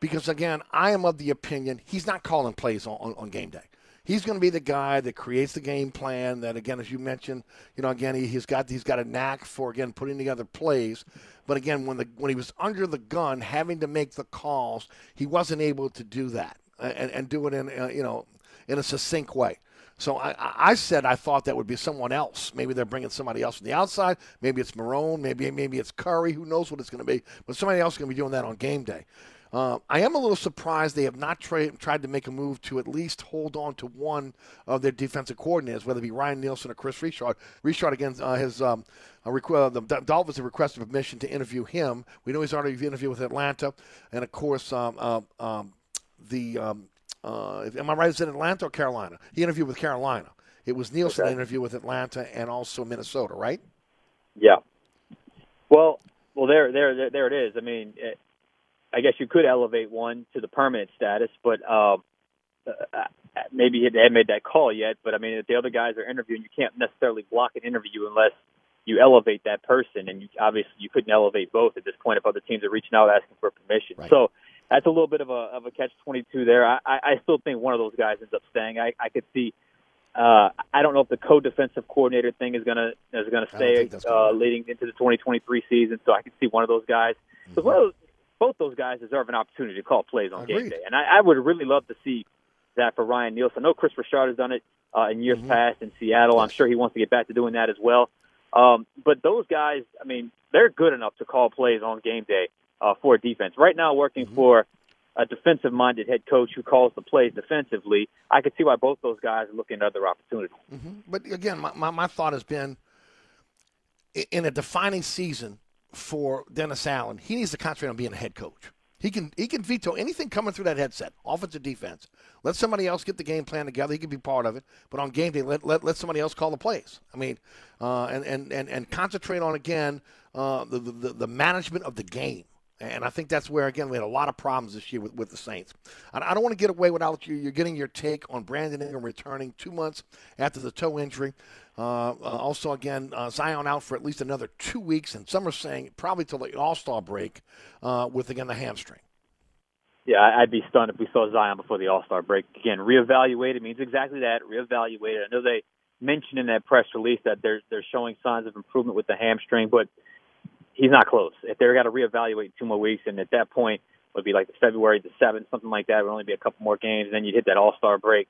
because, again, I am of the opinion he's not calling plays on, on, on game day. He's going to be the guy that creates the game plan. That again, as you mentioned, you know, again, he, he's got he's got a knack for again putting together plays. But again, when the when he was under the gun, having to make the calls, he wasn't able to do that and, and do it in uh, you know in a succinct way. So I, I said I thought that would be someone else. Maybe they're bringing somebody else from the outside. Maybe it's Marrone. Maybe maybe it's Curry. Who knows what it's going to be? But somebody else is going to be doing that on game day. Uh, I am a little surprised they have not tra- tried to make a move to at least hold on to one of their defensive coordinators, whether it be Ryan Nielsen or Chris Richard. Richard again uh, has um, requ- uh, the Dolphins have requested permission to interview him. We know he's already interviewed with Atlanta, and of course um, uh, um, the um, uh, am I right? Is it Atlanta or Carolina? He interviewed with Carolina. It was Nielsen
Okay.
interview with Atlanta and also Minnesota, right?
Yeah. Well, well, there, there, there, it is. I mean, it, I guess you could elevate one to the permanent status, but um, uh, maybe they haven't made that call yet. But I mean, if the other guys are interviewing, you can't necessarily block an interview unless you elevate that person, and you, obviously you couldn't elevate both at this point if other teams are reaching out asking for permission. So that's a little bit of a of a catch twenty two there. I, I still think one of those guys ends up staying. I I could see. Uh, I don't know if the co-defensive coordinator thing is gonna is gonna stay uh, leading into the 2023 season. So I could see one of those guys. Because one of those, both those guys deserve an opportunity to call plays on game day, and I, I would really love to see that for Ryan Nielsen. I know Chris Richard has done it uh, in years past in Seattle. I'm sure he wants to get back to doing that as well. Um, but those guys, I mean, they're good enough to call plays on game day uh, for defense. Right now, working for a defensive-minded head coach who calls the plays defensively, I could see why both those guys are looking at other opportunities.
But again, my, my, my thought has been in a defining season for Dennis Allen, he needs to concentrate on being a head coach. He can he can veto anything coming through that headset, offensive defense. Let somebody else get the game plan together. He can be part of it. But on game day, let let, let somebody else call the plays. I mean, uh, and, and, and and concentrate on again uh, the, the the management of the game. And I think that's where, again, we had a lot of problems this year with, with the Saints. I, I don't want to get away without you. You're getting your take on Brandon Ingram returning two months after the toe injury. Uh, uh, also, again, uh, Zion out for at least another two weeks, and some are saying probably till the All Star break uh, with, again, the hamstring.
Yeah, I'd be stunned if we saw Zion before the All Star break. Again, reevaluated means exactly that. Reevaluated. I know they mentioned in that press release that they're they're showing signs of improvement with the hamstring, but he's not close. If they're got to reevaluate two more weeks, and at that point would be like the February the seventh, something like that. It would only be a couple more games, and then you'd hit that All Star break.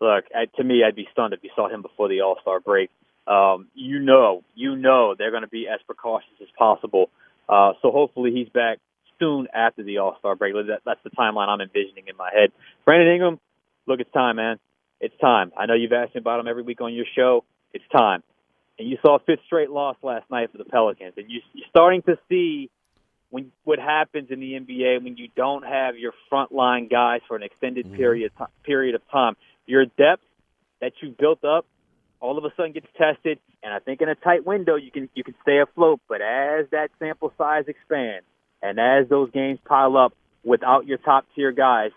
Look, I, to me, I'd be stunned if you saw him before the All Star break. Um, you know, you know they're going to be as precautious as possible. Uh, so hopefully he's back soon after the All Star break. That, that's the timeline I'm envisioning in my head. Brandon Ingram, look, it's time, man. It's time. I know you've asked me about him every week on your show. It's time. And you saw a fifth straight loss last night for the Pelicans, and you, you're starting to see when what happens in the NBA when you don't have your frontline guys for an extended mm-hmm. period period of time. Your depth that you built up all of a sudden gets tested, and I think in a tight window you can you can stay afloat. But as that sample size expands, and as those games pile up without your top tier guys,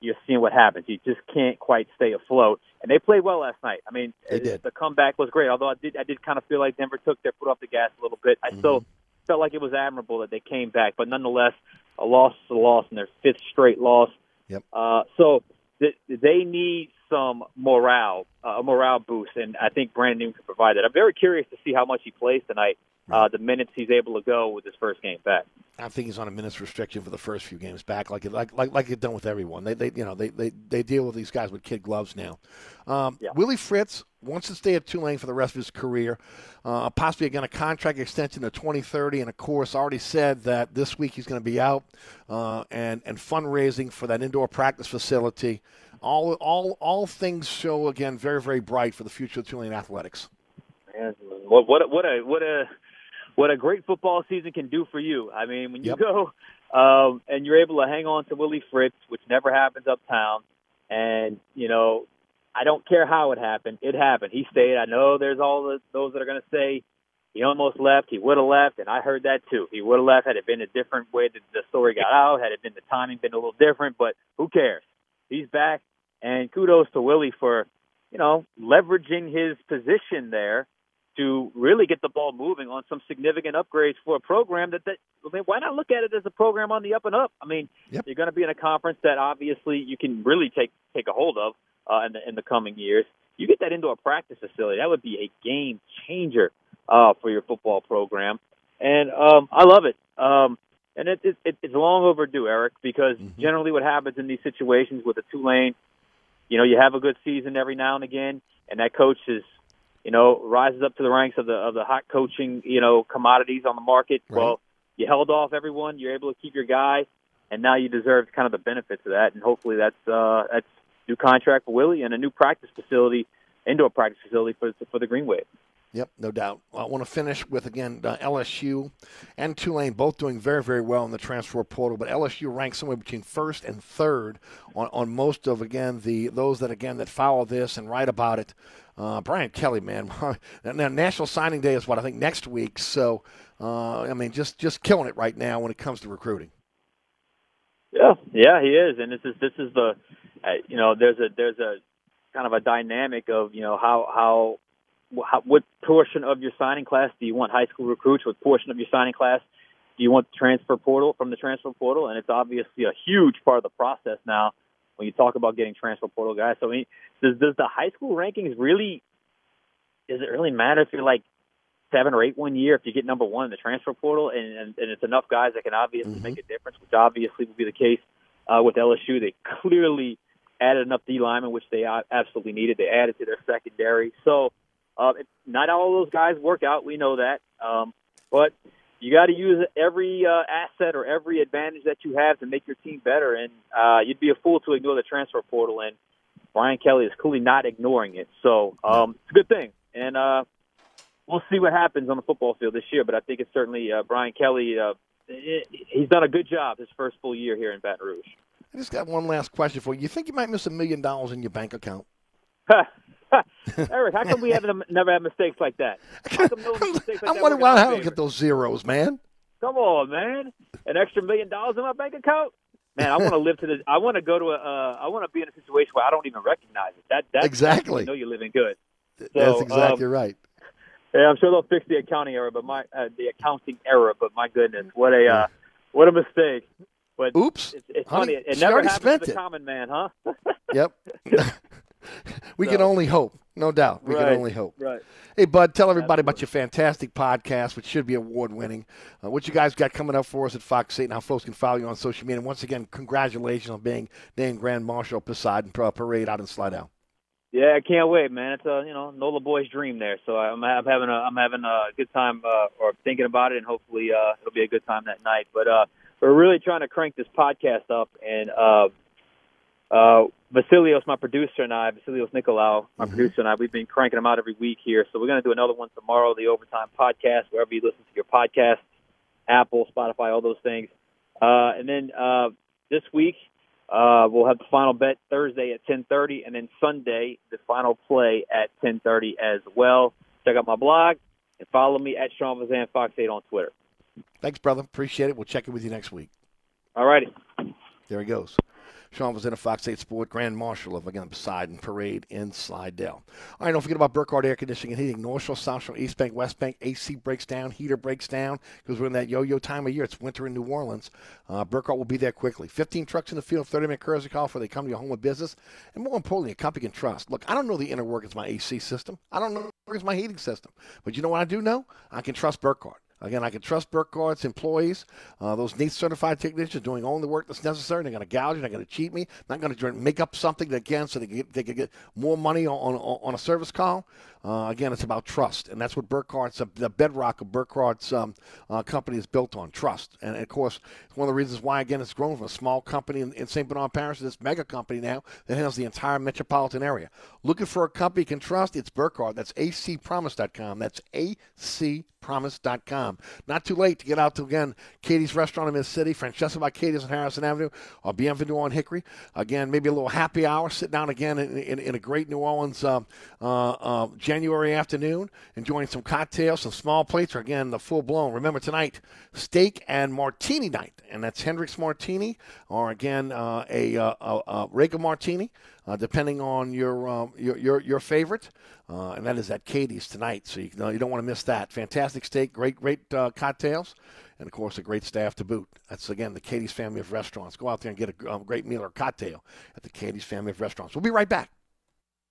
you're seeing what happens. You just can't quite stay afloat. And they played well last night. I mean,
They did.
the comeback was great. Although I did I did kind of feel like Denver took their foot off the gas a little bit. I still felt like it was admirable that they came back, but nonetheless, a loss is a loss, and their fifth straight loss.
Yep.
Uh, so th- they need some morale, uh, a morale boost, and I think Brandon Newman can provide that. I'm very curious to see how much he plays tonight, uh, the minutes he's able to go with his first game back.
I think he's on a minutes restriction for the first few games back, like it, like like like it's done with everyone. They they you know they, they, they deal with these guys with kid gloves now. Um,
Yeah.
Willie Fritz wants to stay at Tulane for the rest of his career, uh, possibly again a contract extension to 2030, and of course already said that this week he's going to be out uh, and and fundraising for that indoor practice facility. All all all things show again very very bright for the future of Tulane athletics.
Man, what what a, what a what a what a great football season can do for you. I mean, when you
Yep.
go um, and you're able to hang on to Willie Fritz, which never happens uptown, and you know, I don't care how it happened, it happened. He stayed. I know there's all the, those that are going to say he almost left, he would have left, and I heard that too. He would have left had it been a different way that the story got out, had it been the timing been a little different. But who cares? He's back, and kudos to Willie for you know leveraging his position there to really get the ball moving on some significant upgrades for a program that, that I mean, why not look at it as a program on the up and up? I mean, you're going to be in a conference that obviously you can really take take a hold of uh, in the in the coming years. You get that into a practice facility, that would be a game changer uh, for your football program, and um, I love it. Um, and it, it, it, it's long overdue, Eric, because generally what happens in these situations with a Tulane, you know, you have a good season every now and again, and that coach is you know, rises up to the ranks of the of the hot coaching, you know, commodities on the market. Well, you held off everyone, you're able to keep your guy, and now you deserve kind of the benefits of that. And hopefully that's uh that's new contract for Willie and a new practice facility, indoor practice facility for for the Green Wave.
Yep, no doubt. I want to finish with again uh, LSU and Tulane both doing very very well in the transfer portal, but LSU ranks somewhere between first and third on, on most of again the those that again that follow this and write about it. Uh, Brian Kelly, man, now National Signing Day is what I think next week. So uh, I mean, just just killing it right now when it comes to recruiting.
Yeah, yeah, he is, and this is this is the, uh, you know, there's a there's a kind of a dynamic of you know how how, how what portion of your signing class do you want high school recruits? What portion of your signing class do you want transfer portal from the transfer portal? And it's obviously a huge part of the process now when you talk about getting transfer portal guys. So I mean, does does the high school rankings really? Does it really matter if you're like seven or eight one year if you get number one in the transfer portal and, and, and it's enough guys that can obviously make a difference, which obviously will be the case uh, with LSU. They clearly added enough D linemen, which they absolutely needed. They added to their secondary. So uh, not all those guys work out. We know that. Um, but you got to use every uh, asset or every advantage that you have to make your team better. And uh, you'd be a fool to ignore the transfer portal. And Brian Kelly is clearly not ignoring it. So um, it's a good thing. And uh, we'll see what happens on the football field this year. But I think it's certainly uh, Brian Kelly. Uh, he's done a good job his first full year here in Baton Rouge.
I just got one last question for you. You think you might miss a million dollars in your bank account?
Eric, how come we haven't never had mistakes like that? How come those mistakes like
I'm
that
wondering why I don't get those zeros, man.
Come on, man! An extra million dollars in my bank account. Man, I want to live to the. I want to go to a. Uh, I want to be in a situation where I don't even recognize it. That that's
Exactly.
You know you're living good. So,
That's exactly
um,
right.
Yeah, I'm sure they'll fix the accounting error, but my uh, the accounting error. But my goodness, what a uh, what a mistake! But
Oops,
it's, it's
Honey,
funny. It
she
never happens to the
it.
common man, huh?
Yep. We can only hope. No doubt. We
Right,
can only hope.
right.
Hey, Bud, tell everybody about your fantastic podcast, which should be award winning. Uh, what you guys got coming up for us at Fox 8 and how folks can follow you on social media. And once again, congratulations on being named Grand Marshal Poseidon Parade out in Slidell.
Yeah, I can't wait, man. It's a you know Nola boy's dream there. So I'm, I'm having a I'm having a good time uh, or thinking about it, and hopefully uh, it'll be a good time that night. But uh, we're really trying to crank this podcast up, and uh, uh, Vasilios, my producer, and I, Vasilios Nicolau, my producer, and I, we've been cranking them out every week here. So we're going to do another one tomorrow, the Overtime Podcast, wherever you listen to your podcast, Apple, Spotify, all those things. Uh, and then uh, this week uh, we'll have the final bet Thursday at 10:30, and then Sunday the final play at 10:30 as well. Check out my blog and follow me at Sean Fazende Fox 8 on Twitter.
Thanks, brother. Appreciate it. We'll check in with you next week.
All righty.
There he goes. Sean was in a Fox 8 Sport Grand Marshal of, again, Poseidon Parade in Slidell. All right, don't forget about Burkhardt Air Conditioning and Heating. North Shore, South Shore, East Bank, West Bank. AC breaks down, heater breaks down because we're in that yo-yo time of year. It's winter in New Orleans. Uh, Burkhardt will be there quickly. 15 trucks in the field, 30-minute courtesy call for they come to your home of business. And more importantly, a company can trust. Look, I don't know the inner workings of my AC system. I don't know the workings of my heating system. But you know what I do know? I can trust Burkhardt. Again, I can trust Burkhardt's employees, uh, those NATE certified technicians doing only the work that's necessary. They're going to gouge, they're not going to cheat me, not going to make up something again so they can get, they can get more money on, on, on a service call. Uh, again, it's about trust, and that's what Burkhardt's, uh, the bedrock of Burkhardt's um, uh, company is built on trust. And, of course, it's one of the reasons why, again, it's grown from a small company in, in St. Bernard Parish to this mega company now that handles the entire metropolitan area. Looking for a company you can trust? It's Burkhardt. That's acpromise.com. That's acpromise.com. Not too late to get out to, again, Katie's Restaurant in Mid City, Francesca by Katie's on Harrison Avenue, or Bienvenue on Hickory. Again, maybe a little happy hour, sit down again in, in, in a great New Orleans um, uh, uh, January afternoon, enjoying some cocktails, some small plates, or again, the full blown. Remember tonight, steak and martini night, and that's Hendrick's Martini, or again, uh, a, uh, a, a Reyka Martini. Uh, depending on your, um, your, your your favorite, uh, and that is at Katie's tonight. So you, you don't want to miss that. Fantastic steak, great great uh, cocktails, and of course a great staff to boot. That's again the Katie's family of restaurants. Go out there and get a um, great meal or cocktail at the Katie's family of restaurants. We'll be right back.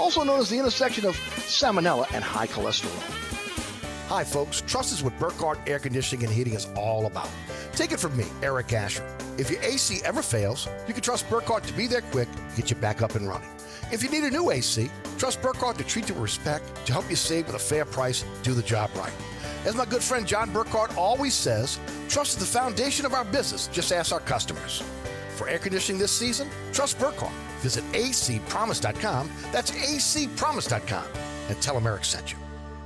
also known as the intersection of salmonella and high cholesterol. Hi, folks. Trust is what Burkhardt Air Conditioning and Heating is all about. Take it from me, Eric Asher. If your AC ever fails, you can trust Burkhardt to be there quick, get you back up and running. If you need a new AC, trust Burkhardt to treat you with respect, to help you save with a fair price, do the job right. As my good friend John Burkhardt always says, trust is the foundation of our business. Just ask our customers. For air conditioning this season, trust Burkhardt. Visit acpromise.com. That's acpromise.com. And tell them Eric sent you.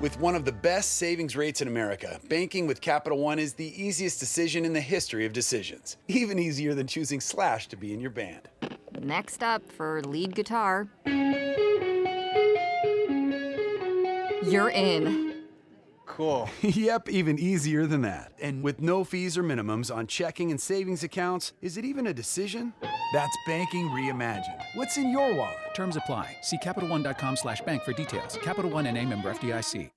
With one of the best savings rates in America, banking with Capital One is the easiest decision in the history of decisions. Even easier than choosing Slash to be in your band.
Next up for lead guitar. You're in.
Cool. yep, even easier than that. And with no fees or minimums on checking and savings accounts, is it even a decision? That's banking reimagined. What's in your wallet?
Terms apply. See CapitalOne.com slash bank for details. Capital One and a member FDIC.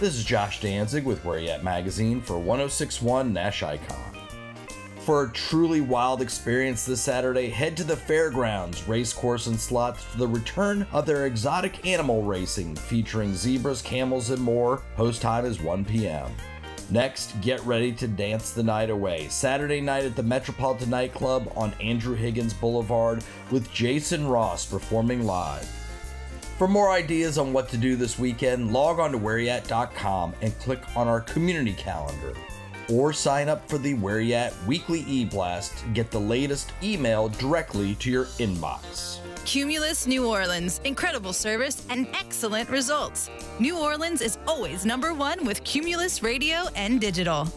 This is Josh Danzig with Where You At Magazine for 1061 Nash Icon. For a truly wild experience this Saturday, head to the fairgrounds, racecourse, and slots for the return of their exotic animal racing featuring zebras, camels, and more. Host time is 1 p.m. Next, get ready to dance the night away. Saturday night at the Metropolitan Nightclub on Andrew Higgins Boulevard with Jason Ross performing live. For more ideas on what to do this weekend, log on to whereyat.com and click on our community calendar. Or sign up for the Where You At weekly e-blast to get the latest email directly to your inbox.
Cumulus New Orleans. Incredible service and excellent results. New Orleans is always number one with Cumulus Radio and Digital.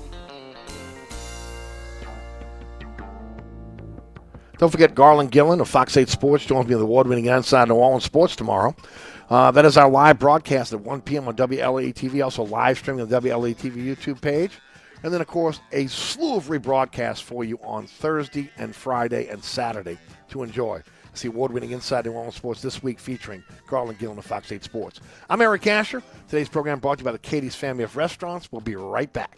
Don't forget Garland Gillen of Fox 8 Sports joins me in the award-winning Inside New Orleans Sports tomorrow. Uh, that is our live broadcast at 1 p.m. on WLAE TV, also live streaming on the WLAE TV YouTube page. And then, of course, a slew of rebroadcasts for you on Thursday and Friday and Saturday to enjoy. It's the award-winning Inside New Orleans Sports this week featuring Garland Gillen of Fox 8 Sports. I'm Eric Asher. Today's program brought to you by the Katie's Family of Restaurants. We'll be right back.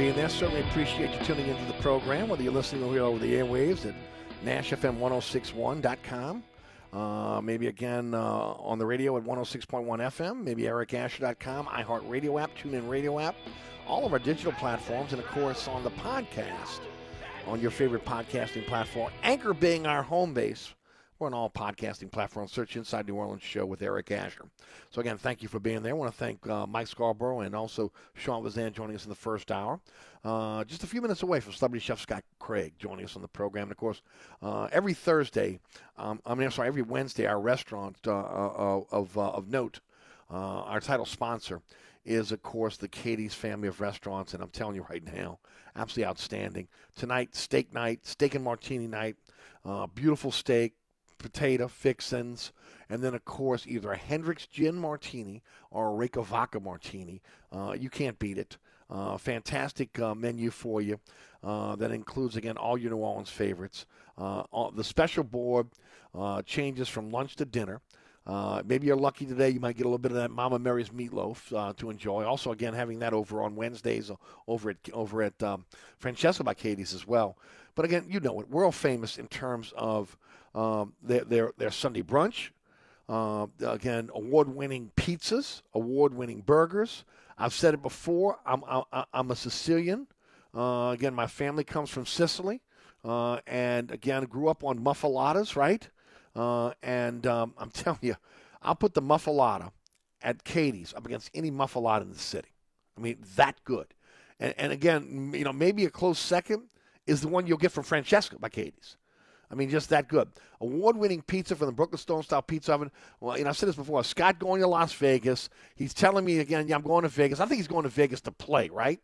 being there. Certainly appreciate you tuning into the program, whether you're listening over the airwaves at NashFM1061.com Uh, maybe again uh, on the radio at 106.1 FM, maybe ericasher.com, iHeartRadio app, TuneIn Radio app, all of our digital platforms, and of course on the podcast on your favorite podcasting platform. Anchor being our home base. We're on all podcasting platforms. Search Inside New Orleans Show with Eric Asher. So, again, thank you for being there. I want to thank uh, Mike Scarborough and also Sean Fazende joining us in the first hour. Uh, just a few minutes away from celebrity chef Scott Craig joining us on the program. And, of course, uh, every Thursday, um, I mean, I'm sorry, every Wednesday, our restaurant uh, uh, of, uh, of note, our title sponsor, is, of course, the Katie's family of restaurants. And I'm telling you right now, absolutely outstanding. Tonight, steak night, steak and martini night, uh, beautiful steak, potato fixins, and then, of course, either a Hendrick's Gin Martini or a Reyka Vodka Martini. Uh, you can't beat it. Uh, fantastic uh, menu for you uh, that includes, again, all your New Orleans favorites. Uh, all, the special board uh, changes from lunch to dinner. Uh, maybe you're lucky today. You might get a little bit of that Mama Mary's meatloaf uh, to enjoy. Also, again, having that over on Wednesdays over at over at um, Francesca by Katie's as well. But again, you know it, world famous in terms of um, their, their their Sunday brunch. Uh, again, award-winning pizzas, award-winning burgers. I've said it before. I'm I'm, I'm a Sicilian. Uh, again, my family comes from Sicily, uh, and again, grew up on muffulettas, right? Uh, and um, I'm telling you, I'll put the muffuletta at Katie's up against any muffuletta in the city. I mean, that good. And, and again, you know, maybe a close second is the one you'll get from Francesca by Katie's. I mean, just that good. Award-winning pizza from the Brooklyn Stone Style Pizza Oven. Well, you know, I've said this before. Scott going to Las Vegas. He's telling me again, yeah, I'm going to Vegas. I think he's going to Vegas to play, right?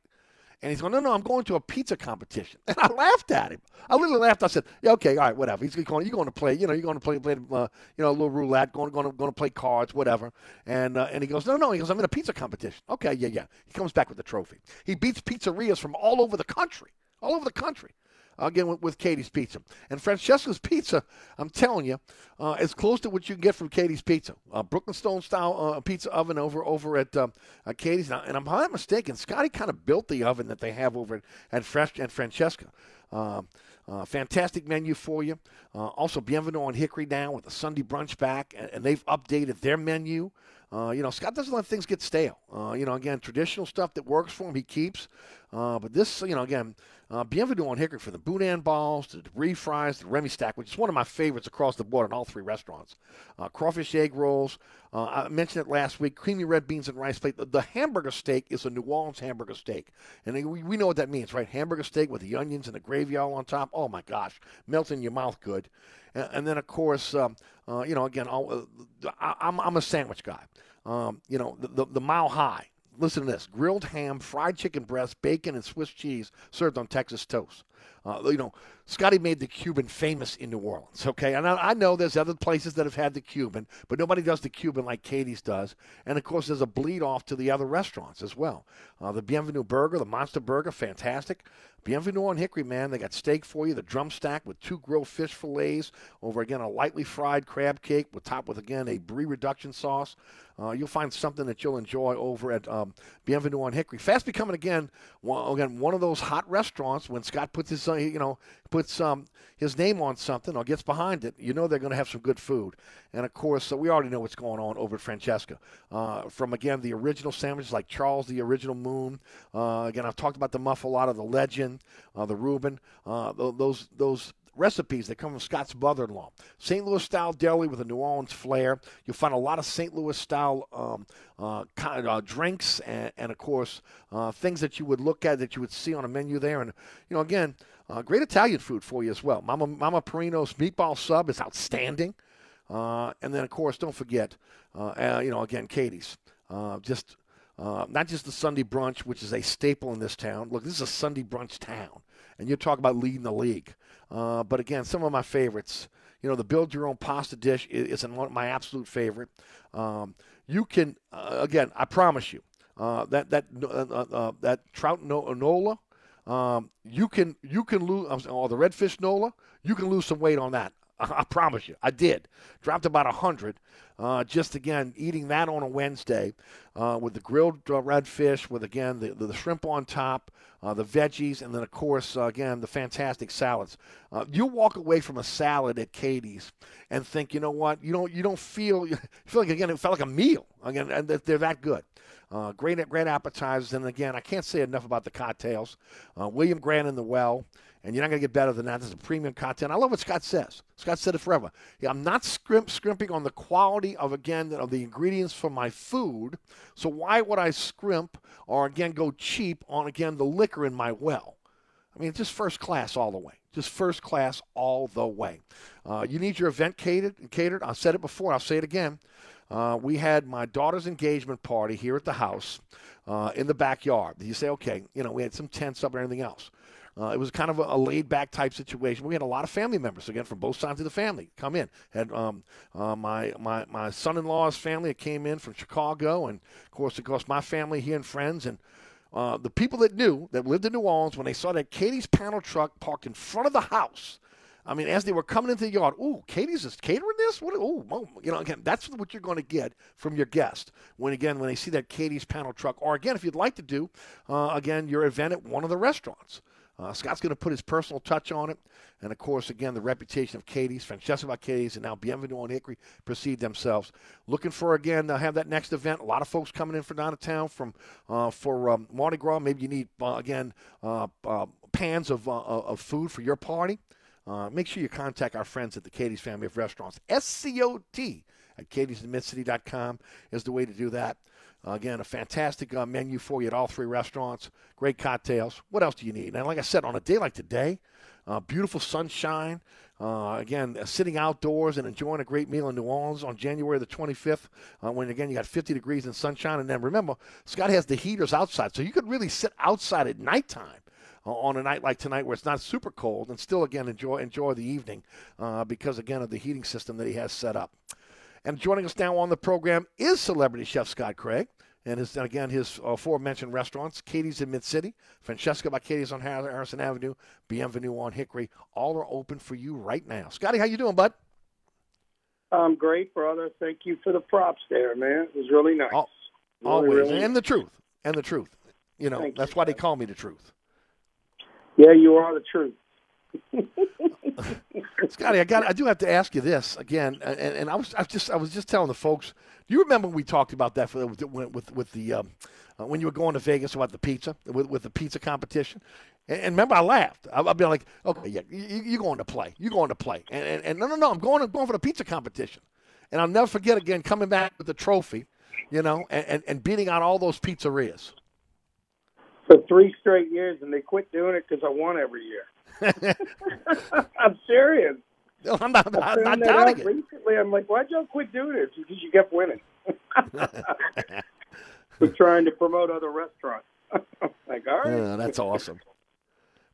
And he's going, no, no, I'm going to a pizza competition. And I laughed at him. I literally laughed. I said, yeah, okay, all right, whatever. He's going, you're going to play, you know, you're going to play, play uh, you know, a little roulette, going, going, to, going to play cards, whatever. And uh, and he goes, no, no. He goes, I'm in a pizza competition. Okay, yeah, yeah. He comes back with the trophy. He beats pizzerias from all over the country, all over the country again with, with, Katie's Pizza. And Francesca's Pizza, I'm telling you, uh, is close to what you can get from Katie's Pizza. Uh, Brooklyn Stone style uh, pizza oven over over at uh, Katie's. And I'm not mistaken, Scotty kind of built the oven that they have over at, at Fresh and Francesca. Um, uh, fantastic menu for you. Uh, also, Bienvenue on Hickory now with the Sunday brunch back, and, and they've updated their menu. Uh, you know, Scott doesn't let things get stale. Uh, you know, again, traditional stuff that works for him, he keeps. Uh, but this, you know, again, uh, Bienvenue on Hickory for the boudin balls, the debris fries, the Remy stack, which is one of my favorites across the board in all three restaurants. Uh, crawfish egg rolls. Uh, I mentioned it last week. Creamy red beans and rice plate. The, the hamburger steak is a New Orleans hamburger steak, and we, we know what that means, right? Hamburger steak with the onions and the gravy all on top. Oh my gosh, melt in your mouth good. And, and then of course, um, uh, you know, again, uh, I, I'm I'm a sandwich guy. Um, you know, the, the, the mile high listen to this grilled ham, fried chicken breast, bacon, and Swiss cheese served on Texas toast. Uh, you know, Scotty made the Cuban famous in New Orleans, okay? And I, I, know there's other places that have had the Cuban, but nobody does the Cuban like Katie's does. And of course, there's a bleed off to the other restaurants as well. Uh, the Bienvenue Burger, the Monster Burger, fantastic. Bienvenue on Hickory, man. They got steak for you, the drum stack with two grilled fish fillets over again a lightly fried crab cake with top with again a brie reduction sauce. Uh, you'll find something that you'll enjoy over at um, Bienvenue on Hickory. Fast becoming again, one, again one of those hot restaurants. When Scott puts his, uh, you know, puts um, his name on something or gets behind it, you know they're going to have some good food. And of course, we already know what's going on over at Francesca. Uh, from again the original sandwiches like Charles the Original Moon. Uh, again, I've talked about the muffuletta, the Legend, uh, the Reuben. Uh, those those recipes that come from Scott's mother-in-law. St. Louis style deli with a New Orleans flair. You'll find a lot of St. Louis style um, uh, kind of, uh, drinks and, and, of course, uh, things that you would look at that you would see on a menu there. And you know, again, uh, great Italian food for you as well. Mama Mama Perino's meatball sub is outstanding. Uh, and then, of course, don't forget, uh, you know, again, Katie's. just not just the Sunday brunch, which is a staple in this town. Look, this is a Sunday brunch town, and you're talking about leading the league. Uh, but again, some of my favorites. You know, the build your own pasta dish is, is my absolute favorite. Um, you can uh, again, I promise you, uh, that that uh, uh, uh, that trout nola, um, you can you can lose or the redfish nola, you can lose some weight on that. I promise you, I did. Dropped about a hundred. Uh, just again eating that on a Wednesday uh, with the grilled uh, red fish, with again the, the, shrimp on top, uh, the veggies, and then of course uh, again the fantastic salads. Uh, you walk away from a salad at Katie's and think, you know what? You don't you don't feel you feel like again it felt like a meal again, and they're that good. Great, great appetizers, and again, I can't say enough about the cocktails. William Grant in the Well, and you're not going to get better than that. This is a premium content. I love what Scott says. Scott said it forever. Yeah, I'm not scrimp, scrimping on the quality of again of the ingredients for my food. So why would I scrimp or again go cheap on again the liquor in my well? I mean, just first class all the way. Just first class all the way. Uh, you need your event catered. Catered. I said it before. I'll say it again. Uh, we had my daughter's engagement party here at the house uh, in the backyard. You say, okay, you know, we had some tents up and everything else. Uh, it was kind of a, a, laid back type situation. We had a lot of family members again from both sides of the family come in. Had um, uh, my my my son in law's family that came in from Chicago, and of course, of course, my family here and friends, and uh, the people that knew that lived in New Orleans when they saw that Katie's panel truck parked in front of the house. I mean, as they were coming into the yard, ooh, Katie's is catering this. What? Ooh, you know, again, that's what you're going to get from your guest when again when they see that Katie's panel truck, or again, if you'd like to do, uh, again, your event at one of the restaurants. Uh, Scott's going to put his personal touch on it. And of course, again, the reputation of Katie's, Francesca by Katie's, and now Bienvenue on Hickory precede themselves. Looking for, again, to have that next event. A lot of folks coming in from down of town from, uh, for um, Mardi Gras. Maybe you need, uh, again, uh, uh, pans of, uh, of food for your party. make sure you contact our friends at the Katie's Family of Restaurants. S-C-O-T at katie'smidcity.com is the way to do that. Uh, again, a fantastic uh, menu for you at all three restaurants. Great cocktails. What else do you need? And like I said, on a day like today, uh, beautiful sunshine. Uh, again, uh, sitting outdoors and enjoying a great meal in New Orleans on January the 25th, uh, when again you got 50 degrees and sunshine. And then remember, Scott has the heaters outside, so you could really sit outside at nighttime on a night like tonight where it's not super cold and still again enjoy enjoy the evening uh, because again of the heating system that he has set up. And joining us now on the program is celebrity chef Scott Craig. And his, again, his uh, aforementioned restaurants, Katie's in Mid City, Francesca by Katie's on Harrison Avenue, Bienvenue on Hickory, all are open for you right now. Scotty, how you doing, bud?
I'm great, brother. Thank you for the props there, man. It was really nice.
All,
really,
always,
really
and the truth, and the truth. You know,
Thank
that's
you,
why they call me the truth.
Yeah, you are the truth.
Scotty, I got. I do have to ask you this again, and, and I was, I was just, I was just telling the folks. Do you remember when we talked about that for, with, with, with the um, uh, when you were going to Vegas about the pizza with, with the pizza competition? And, and remember, I laughed. I, I'd be like, "Okay, yeah, you, you going to play? You're going to play?" And, and, and no, no, no, I'm going, I'm going for the pizza competition. And I'll never forget again coming back with the trophy, you know, and, and, and beating out all those pizzerias.
For three straight years, and they quit doing it because I won every year. I'm serious.
I'm not, I'm not doubting it.
recently. I'm like, why'd y'all quit doing this? Because you kept winning. We're trying to promote other restaurants. like, all right.
Yeah, that's awesome.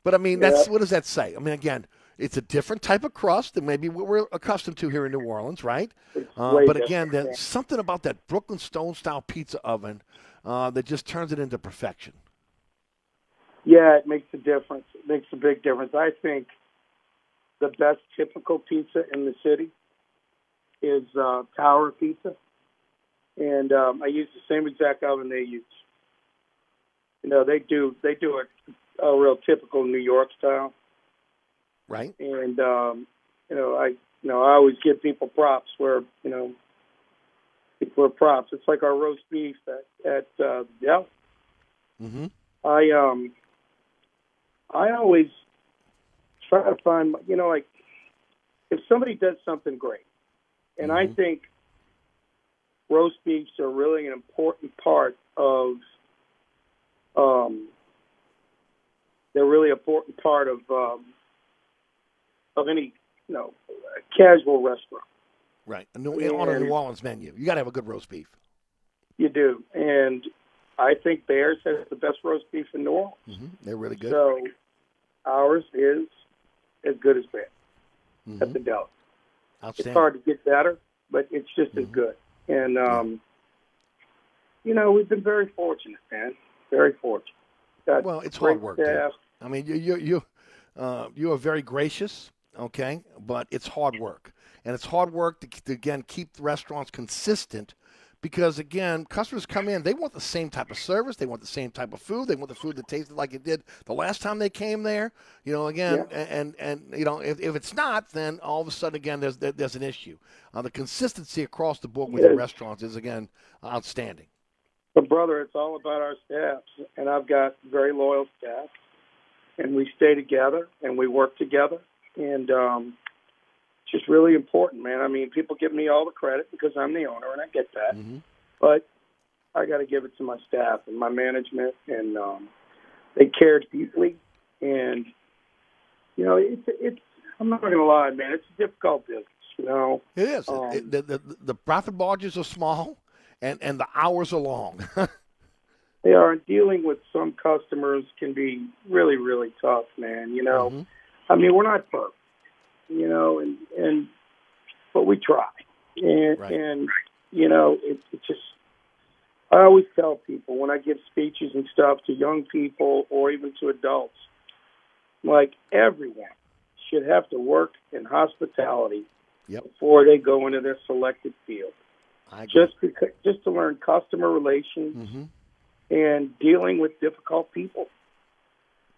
But I mean, that's what does that say? I mean, again, it's a different type of crust than maybe what we're accustomed to here in New Orleans, right? Uh, but again, there's something about that Brooklyn Stone style pizza oven uh, that just turns it into perfection.
Yeah, it makes a difference. It makes a big difference. I think the best typical pizza in the city is uh, Tower Pizza, and um, I use the same exact oven they use. You know, they do they do a, a real typical New York style,
right?
And um, you know, I you know I always give people props where you know people are props. It's like our roast beef at at uh, yeah.
Mm-hmm.
I um I always try to find you know like if somebody does something great, and I think roast beefs are really an important part of um they're really an important part of um of any you know casual restaurant.
Right. A New, on a New Orleans menu, you got to have a good roast beef.
You do, and I think Bears has the best roast beef in New Orleans.
hmm They're really good.
So ours is as good as Bears
Mhm.
at the deli. It's hard to get better, but it's just as good. And um, you know, we've been very fortunate, man. Very fortunate. Got
Well, it's hard work. I mean, you you you uh, you are very gracious. okay, but it's hard work, and it's hard work to, to again keep the restaurants consistent. Because again, customers come in, they want the same type of service, they want the same type of food, they want the food that tasted like it did the last time they came there. You know, again, and and you know, if, if it's not, then all of a sudden again, there's there, there's an issue. Uh, the consistency across the board with the restaurants is again outstanding.
But brother, it's all about our staffs, and I've got very loyal staff, and we stay together and we work together, and um, just really important, man. I mean, people give me all the credit because I'm the owner, and I get that, but I got to give it to my staff and my management, and um, they care deeply, and you know, it's it's. I'm not going to lie, man. It's a difficult business, you know.
It is.
Um,
It- the, the the profit margins are small, and and the hours are long.
they are dealing with some customers can be really really tough man you know
Mm-hmm.
i mean we're not perfect you know and and but we try and
Right.
and you know it, it just i always tell people when i give speeches and stuff to young people or even to adults like everyone should have to work in hospitality
Yep.
before they go into their selected field just because just to learn customer relations
Mhm.
and dealing with difficult people.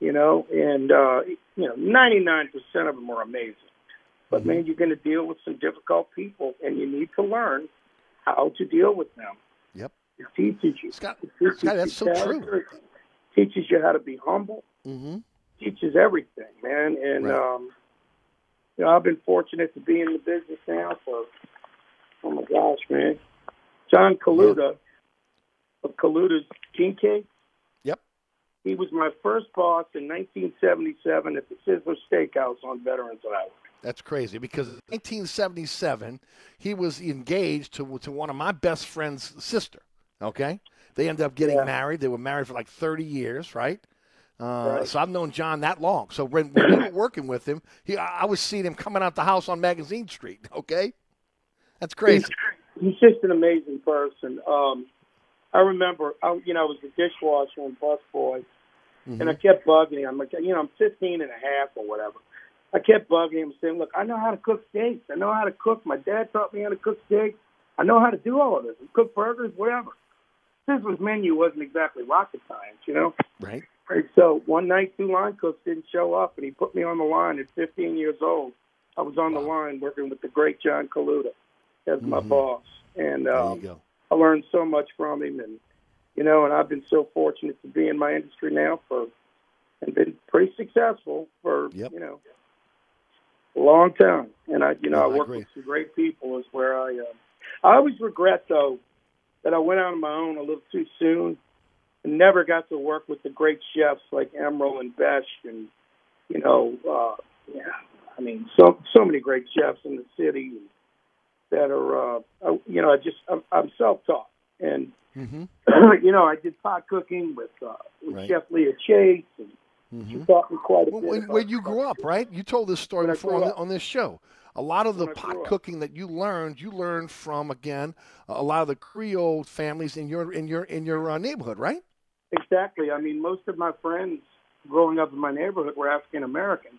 You know, and uh, you know, ninety nine percent of them are amazing. But man, you're going to deal with some difficult people, and you need to learn how to deal with them.
Yep.
It teaches you.
Scott,
it teaches
Scott, that's so true.
it Teaches you how to be humble.
Mm-hmm.
Teaches everything, man. And
Right.
um, you know, I've been fortunate to be in the business now for oh my gosh, man. John Caluda of Caluda's King Cake.
Yep.
He was my first boss in 1977 at the Sizzler Steakhouse on Veterans Island.
That's crazy because in 1977 he was engaged to to one of my best friend's sister. Okay, they ended up getting married. They were married for like 30 years, right? Uh,
Right.
So I've known John that long. So when, when we were working with him, he I I was seeing him coming out the house on Magazine Street. Okay, that's crazy.
He's just an amazing person. Um, I remember, I, you know, I was a dishwasher and busboy, and I kept bugging him. I'm like, you know, I'm 15 and a half or whatever. I kept bugging him, saying, "Look, I know how to cook steaks. I know how to cook. My dad taught me how to cook steaks. I know how to do all of this. Cook burgers, whatever." Sizzler's menu wasn't exactly rocket science, you know.
Right.
right. so one night, two line cooks didn't show up, and he put me on the line at 15 years old. I was on the line working with the great John Caluda as my
Mhm.
boss, and um. I learned so much from him, and you know, and I've been so fortunate to be in my industry now for and been pretty successful for
Yep.
you know long time. And I, you know,
No,
I
I
work with some great people. Is where I, uh, I always regret though that I went out on my own a little too soon and never got to work with the great chefs like Emeril and Besh and you know, uh, yeah, I mean, so so many great chefs in the city that are, uh, I- you know, I just I'm, I'm self-taught and
Mm-hmm.
you know, I did pot cooking with, uh, with
Right.
Chef Leah Chase, and she taught me quite a
Well,
bit.
when, when you grew up, right? You told this story
When
before on, the, on this show. A lot of the pot cooking that you learned, you learned from again a lot of the Creole families in your in your in your uh, neighborhood, right?
Exactly. I mean, most of my friends growing up in my neighborhood were African American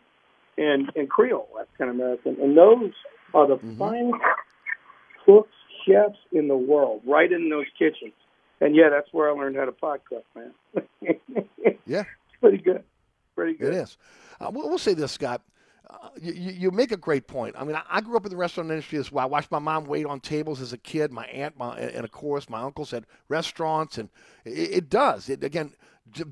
and and Creole African American, and those are the finest cooks, chefs in the world, right in those kitchens. And yeah, that's where I learned how to pot cook, man.
Yeah.
It's pretty good. Pretty good.
It is. Uh, we'll, we'll say this, Scott. Uh, you, you make a great point. I mean, I, I grew up in the restaurant industry as well. I watched my mom wait on tables as a kid. My aunt, my, and of course, my uncles had restaurants, and it, it does. It again,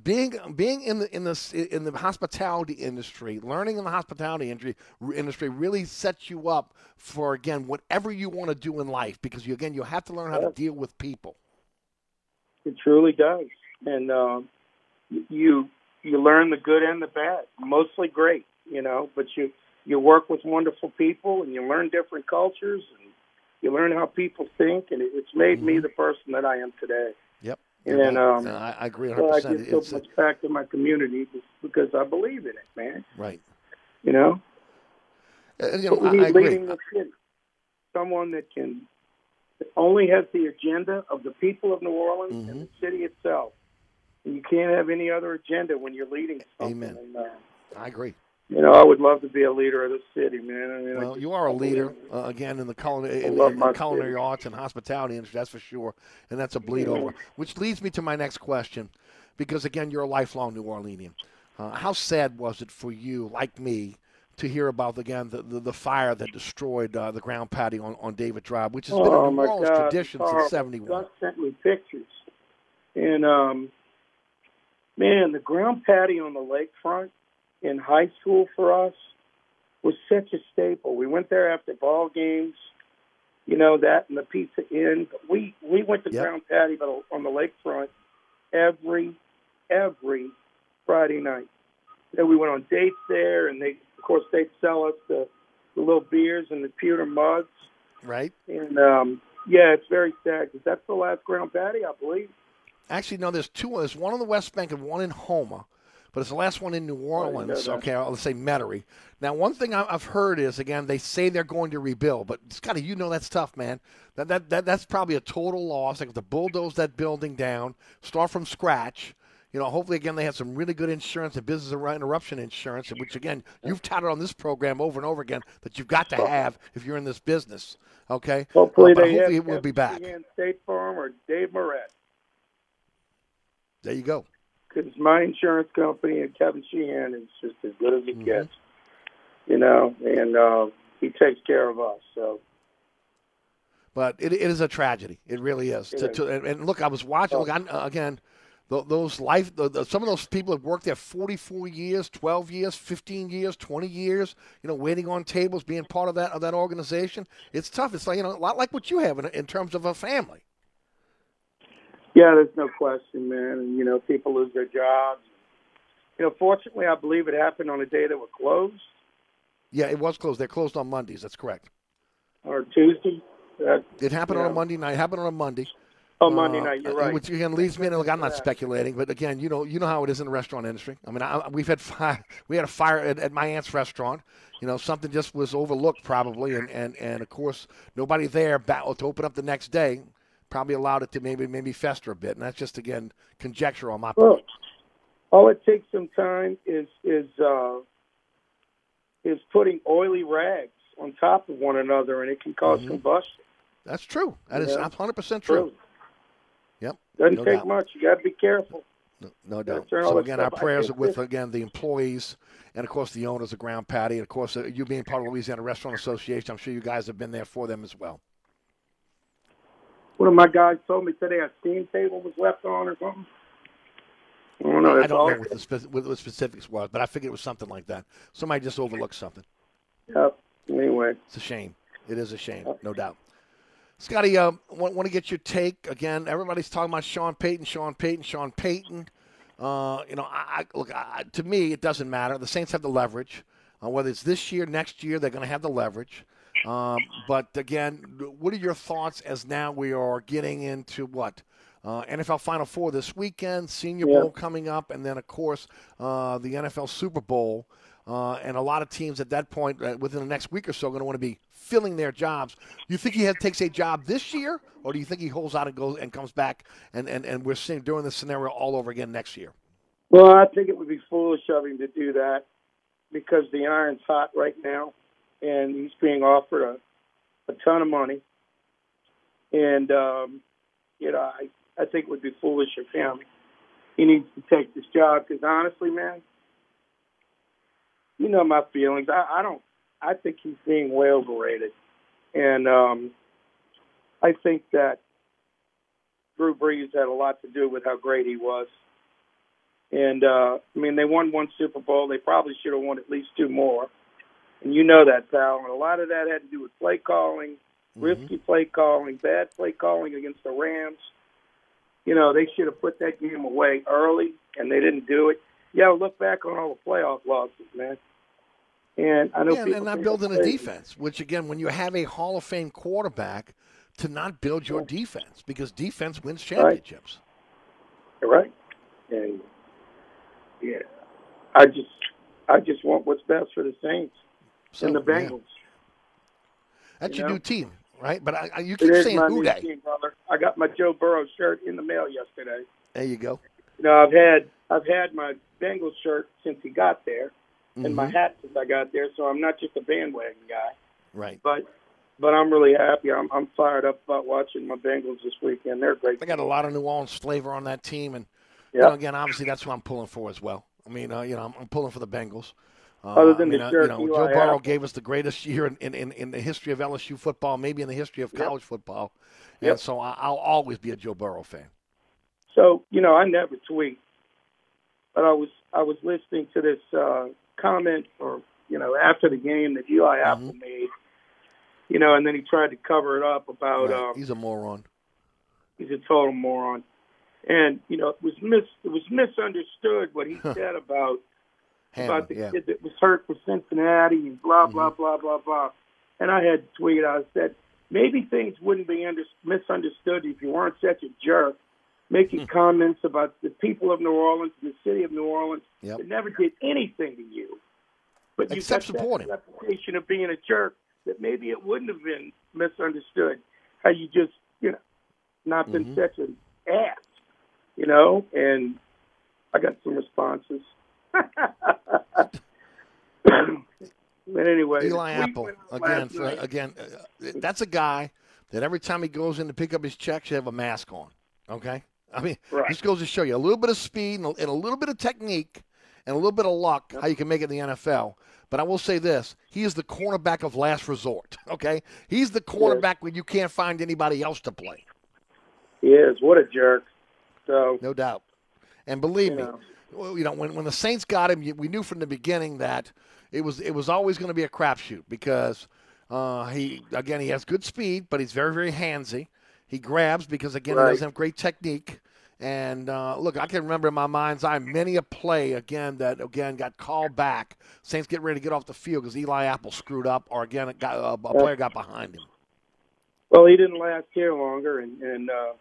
being being in the in the in the hospitality industry, learning in the hospitality industry industry really sets you up for again whatever you want to do in life because you again you have to learn how to deal with people.
It truly does, and um, you you learn the good and the bad. Mostly great, you know, but you you work with wonderful people, and you learn different cultures, and you learn how people think, and it's made me the person that I am today.
Yep.
And um,
I, I agree
so I
100.
give so
percent
much back to my community because I believe in it, man.
Right.
You know,
Uh, you know,
we
I,
need leading the city. Someone that can that only has the agenda of the people of New Orleans
Mm-hmm.
and the city itself. You can't have any other agenda when you're leading something.
Amen.
And, uh,
I agree.
You know, I would love to be a leader of the city, man. I mean,
Well,
just-
you are a leader uh, again in the culinary, in, in the culinary
city.
arts and hospitality industry. That's for sure, and that's a bleed over. Which leads me to my next question, because again, you're a lifelong New Orleanian. Uh, how sad was it for you, like me, to hear about again the, the, the fire that destroyed uh, the Ground Pat'i on, on David Drive, which has been
oh
a New
my
Orleans
God,
tradition
horrible.
since '71.
Gus sent me pictures, and um, man, the Ground Pat'i on the lakefront in high school for us was such a staple. We went there after ball games, you know that, and the Pizza Inn. But we we went to
Yep.
Ground Pat'i on the lakefront every every Friday night. And we went on dates there, and they of course they'd sell us the, the little beers and the pewter mugs.
Right.
And um, yeah, it's very sad because that's the last Ground Pat'i, I believe.
Actually, no, there's two. There's one on the West Bank and one in Houma, but it's the last one in New Orleans.
that.
Okay, let's say Metairie. Now, one thing I've heard is again they say they're going to rebuild, but it's kind of you know that's tough, man. That, that that that's probably a total loss. Like if to bulldoze that building down, start from scratch. You know, hopefully again they have some really good insurance and business interruption insurance, which again you've touted on this program over and over again that you've got to have if you're in this business. Okay,
Hopefully
Uh, but
they
hopefully
have
it will be back.
State Farm or Dave Moret
There you go.
because my insurance company and Kevin Sheehan is just as good as it
Mm-hmm.
gets. You know, and uh, he takes care of us. So
But it, it is a tragedy. It really is. To, to, and, and look, I was watching. Look, I, uh, again, th- those life. The, the, some of those people have worked there 44 years, 12 years, 15 years, 20 years. You know, waiting on tables, being part of that of that organization. It's tough. It's like you know, a lot like what you have in, in terms of a family.
Yeah, there's no question, man. And you know, people lose their jobs. You know, fortunately, I believe it happened on a day that we're closed
Yeah, it was closed. They're closed on Mondays. That's correct.
or Tuesday. That,
It happened on a. Monday night. It happened on a Monday.
Oh, Monday night. You're
uh,
right.
Which again leads me to look. I'm not
Yeah.
speculating, but again, you know, you know how it is in the restaurant industry. I mean, I, we've had fire. We had a fire at, at my aunt's restaurant. You know, something just was overlooked probably, and and and of course, nobody there to open up the next day. Probably allowed it to maybe maybe fester a bit, and that's just again conjecture on my part.
Well, all it takes some time is is uh, is putting oily rags on top of one another, and it can because
Mhm.
combustion.
That's true. That is
Yeah.
100 percent true.
Really.
Yep.
Doesn't
no
take
doubt.
much. You got to be careful.
No, no doubt. So again, our prayers are with again the employees, and of course the owners of Ground Pat'i, and of course uh, you being part of the Louisiana Restaurant Association. I'm sure you guys have been there for them as well.
One of my guys told me today a steam table was left on or something. I don't know.
I don't know what the, spe- what the specifics was, but I figured it was something like that. Somebody just overlooked something.
Yep. Anyway,
It's a shame. It is a shame, no doubt. Scotty, uh, want, want to get your take again? Everybody's talking about Sean Payton, Sean Payton, Sean Payton. Uh, you know, I, I look I, to me, it doesn't matter. The Saints have the leverage. Uh, whether it's this year, next year, they're going to have the leverage. Um, but again, what are your thoughts as now we are getting into what? Uh, NFL Final Four this weekend, Senior
Yeah.
Bowl coming up, and then, of course, uh, the NFL Super Bowl. Uh, and a lot of teams at that point, uh, within the next week or so, are going to want to be filling their jobs. You think he had, takes a job this year, or do you think he holds out and goes and comes back, and, and, and we're seeing doing this scenario all over again next year?
well, I think it would be foolish of him to do that because the iron's hot right now, and he's being offered a, a ton of money. And um, you know, I I think it would be foolish of him. He needs to take this job because honestly, man, you know my feelings. I, I don't. I think he's being way overrated, and um, I think that Drew Brees had a lot to do with how great he was. And uh, I mean, they won one Super Bowl. They probably should have won at least two more. And you know that, pal. And a lot of that had to do with play calling, mm-hmm. risky play calling, bad play calling against the Rams. You know, they should have put that game away early, and they didn't do it. Yeah, look back on all the playoff losses, man. And I know
Yeah, and- not building a defense, which again, when you have a Hall of Fame quarterback, to not build your defense because defense wins championships.
You're right. And yeah, I just, I just want what's best for the Saints
So,
and the
yeah.
Bengals.
That's
You
your
know?
new team, right? But I, I, you keep
is
saying who
team, brother. I got my Joe Burrow shirt in the mail yesterday.
There you go.
You know, I've had I've had my Bengals shirt since he got there, and my
Mhm.
hat since I got there, so I'm not just a bandwagon guy.
Right.
But but I'm really happy. I'm I'm fired up about watching my Bengals this weekend. They're great.
They got a lot of New Orleans flavor on that team, and you
Yeah.
know, again, obviously that's what I'm pulling for as well. I mean, uh, you know, I'm, I'm pulling for the Bengals. Uh,
Other than
I mean,
the
uh,
jerk
you know, Joe Burrow gave us the greatest year in, in, in, in the history of LSU football, maybe in the history of
Yep.
college football, and
Yep.
so I, I'll always be a Joe Burrow fan.
So you know, I never tweet, but I was I was listening to this uh, comment, or you know, after the game that Eli
Mm-hmm.
Apple made, you know, and then he tried to cover it up about
Right.
um,
He's a moron.
he's a total moron, and you know, it was mis it was misunderstood what he said about
Hamlin,
about the
yeah.
kid that was hurt for Cincinnati and blah blah blah blah blah. And I had to tweet. I said maybe things wouldn't be under, misunderstood if you weren't such a jerk, making
Hmm.
comments about the people of New Orleans, the city of New Orleans
Yep.
that never did anything to you. But you
Except
got that reputation of being a jerk that maybe it wouldn't have been misunderstood. How you just you know not been
Mhm.
such an ass, you know. And I got some responses. but anyway,
Eli Apple again. For, again, uh, that's a guy that every time he goes in to pick up his check, should have a mask on. Okay, I mean,
Right.
this goes to show you a little bit of speed and a, and a little bit of technique and a little bit of luck how you can make it in the NFL. But I will say this: he is the cornerback of last resort. Okay, he's the cornerback when you can't find anybody else to play.
He is what a jerk. So
no doubt. And believe me,
know.
Well, you know when when the Saints got him, we knew from the beginning that it was it was always going to be a crapshoot because uh, he again he has good speed, but he's very very handsy. He grabs because again
Right.
he doesn't have great technique. And uh, look, I can remember in my mind's eye many a play again that again got called back. Saints get ready to get off the field because Eli Apple screwed up, or again it got, uh, a player got behind him.
well, he didn't last here longer, and and uh,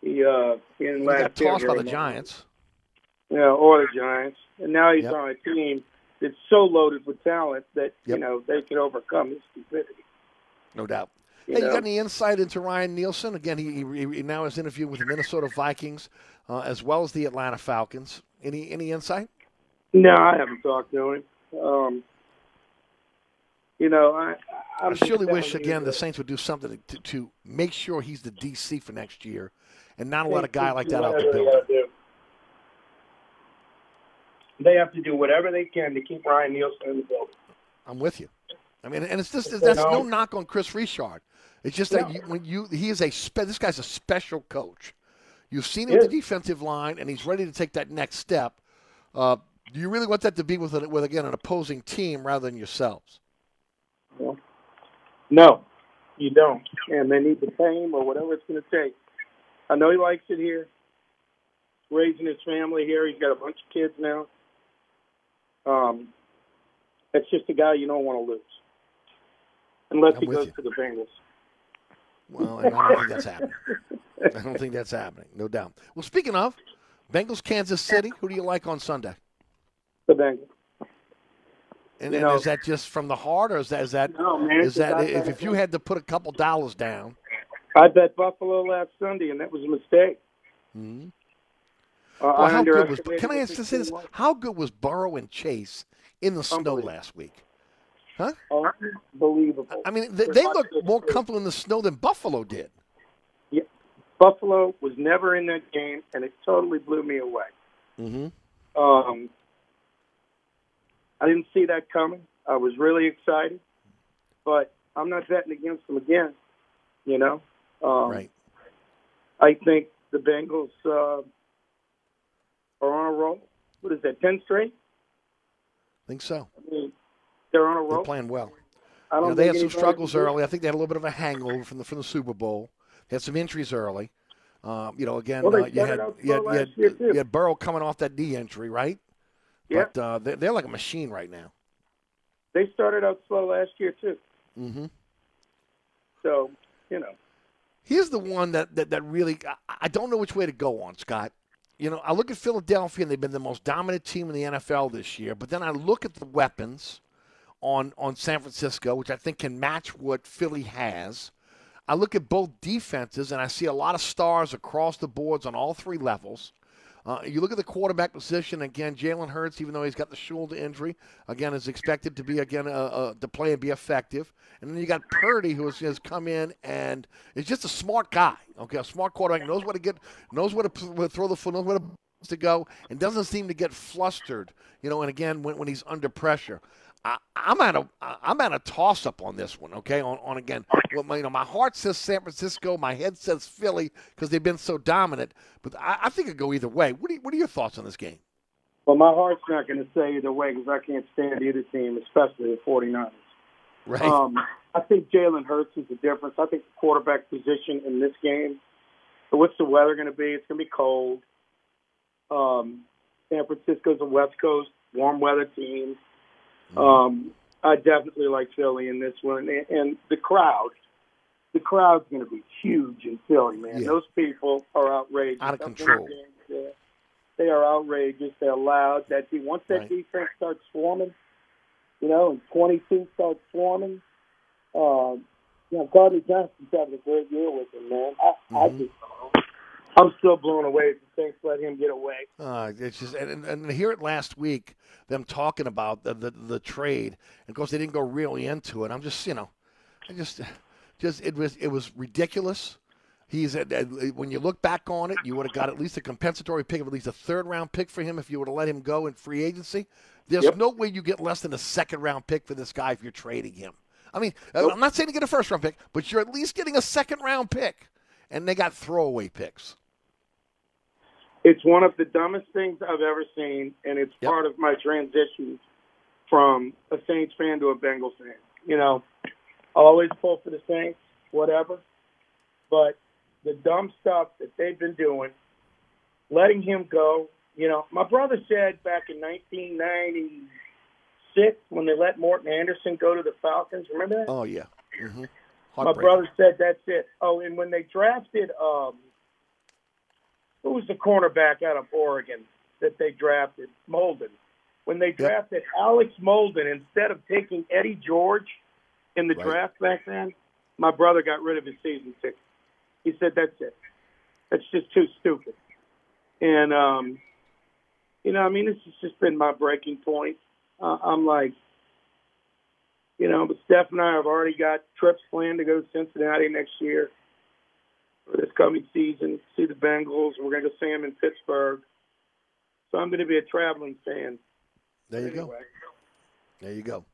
he uh, he didn't
He
last
got
here
tossed by the
long.
Giants.
Yeah, or the Giants, and now he's
Yep.
on a team that's so loaded with talent that you know they could overcome his stupidity.
No doubt.
You
hey, you got any insight into Ryan Nielsen? Again, he, he, he now is interviewing with the Minnesota Vikings uh, as well as the Atlanta Falcons. Any any insight?
No, I haven't talked to him. Um, you know, I
I
I'm
surely wish
you
again the Saints would do something to, to make sure he's the DC for next year, and not let a guy like that out the building.
They have to do whatever they can to keep Ryan Nielsen in the building.
I'm with you. I mean, and it's just that's no
know?
knock on Kris Richard. It's just that
No.
you, when you he is a spe- this guy's a special coach. You've seen him with the defensive line, and he's ready to take that next step. Uh, do you really want that to be with a, with again an opposing team rather than yourselves?
Well, no, you don't. And they need the him or whatever it's going to take. I know he likes it here, raising his family here. He's got a bunch of kids now. Um, that's just a guy you don't want to lose, unless
I'm
he goes
you.
to the Bengals.
Well, I don't think that's happening. I don't think that's happening, no doubt. Well, speaking of Bengals, Kansas City, who do you like on Sunday?
The Bengals.
And, and
know-
is that just from the heart, or is that is that
No, man,
is that if, if you had to put a couple dollars down?
I bet Buffalo last Sunday, and that was a mistake.
hmm
Uh,
Well, how good was? Can I ask
this
how good was Burrow and Chase in the snow last week? Huh?
Unbelievable.
I mean, they, they looked more comfortable in the snow than Buffalo did.
Yeah. Buffalo was never in that game, and it totally blew me away.
Mm-hmm.
Um, I didn't see that coming. I was really excited, but I'm not betting against them again. You know, um,
right?
I think the Bengals uh, are on a roll. What is that? Ten straight?
I think so.
I mean, they're on a roll.
They're playing well.
I don't
know, they had some struggles
can do it.
early. I think they had a little bit of a hangover from the from the Super Bowl. They had some injuries early. Um, you know, again,
Well,
uh, you had you had, you, had, you had Burrow coming off that D injury, right?
Yeah.
But uh, they're, they're like a machine right now.
They started out slow last year too.
Mm-hmm.
So you know,
Here's the one that, that, that really I, I don't know which way to go on, Scott. You know, I look at Philadelphia and they've been the most dominant team in the NFL this year, but then I look at the weapons on on San Francisco, which I think can match what Philly has. I look at both defenses and I see a lot of stars across the boards on all three levels. Uh, you look at the quarterback position again. Jalen Hurts, even though he's got the shoulder injury, again is expected to be again uh, uh, to play and be effective. And then you got Purdy, who has, has come in and is just a smart guy. Okay, a smart quarterback knows what to get, knows what to throw the foot, knows where to to go and doesn't seem to get flustered, you know. And again, when, when he's under pressure, I, I'm at a I'm at a toss up on this one. Okay, on, on again, well, my, you know, my heart says San Francisco, my head says Philly because they've been so dominant. But I, I think it go either way. What are what are your thoughts on this game?
Well, my heart's not going to say either way because I can't stand either team, especially the 49ers.
Right.
Um, I think Jalen Hurts is the difference. I think the quarterback position in this game. So what's the weather going to be? It's going to be cold. Um, San Francisco's a West Coast warm weather team. Um, I definitely like Philly in this one, and, and the crowd. The crowd's going to be huge in Philly, man.
Yeah.
Those people are outrageous.
Out of
I've been to
control.
They are outrageous. They're loud. That once that
Right.
defense starts swarming, you know, and 22 starts swarming, um, you know, Gardner Johnson's having a great year with him, man. I, I
Mhm.
just, I'm still blown away Saints let him get away.
Uh, it's just and, and, hear it last week them talking about the, the the trade. And of course, they didn't go really into it. I'm just you know, I just just it was it was ridiculous. He's at, at- when you look back on it, you would have got at least a compensatory pick of at least a third round pick for him if you would have let him go in free agency. There's
Yep.
no way you get less than a second round pick for this guy if you're trading him. I mean, uh, I'm not saying to get a first round pick, but you're at least getting a second round pick, and they got throwaway picks.
It's one of the dumbest things I've ever seen, and it's part of my transition from a Saints fan to a Bengals fan. You know, I always pull for the Saints, whatever. But the dumb stuff that they've been doing, letting him go. You know, my brother said back in 1996 when they let Morten Andersen go to the Falcons. Remember that?
Oh yeah. hmm
My brother said that's it. Oh, and when they drafted, um, who was the cornerback out of Oregon that they drafted? Molden. When they drafted Alex Molden, instead of taking Eddie George in the
Right.
draft back then, my brother got rid of his season ticket. He said that's it. That's just too stupid. And um, you know, I mean, this has just been my breaking point. Uh, I'm like, you know, but Steph and I have already got trips planned to go to Cincinnati next year for this coming season, see the Bengals. We're going to go see them in Pittsburgh. So I'm going to be a traveling fan.
There you go. There you go.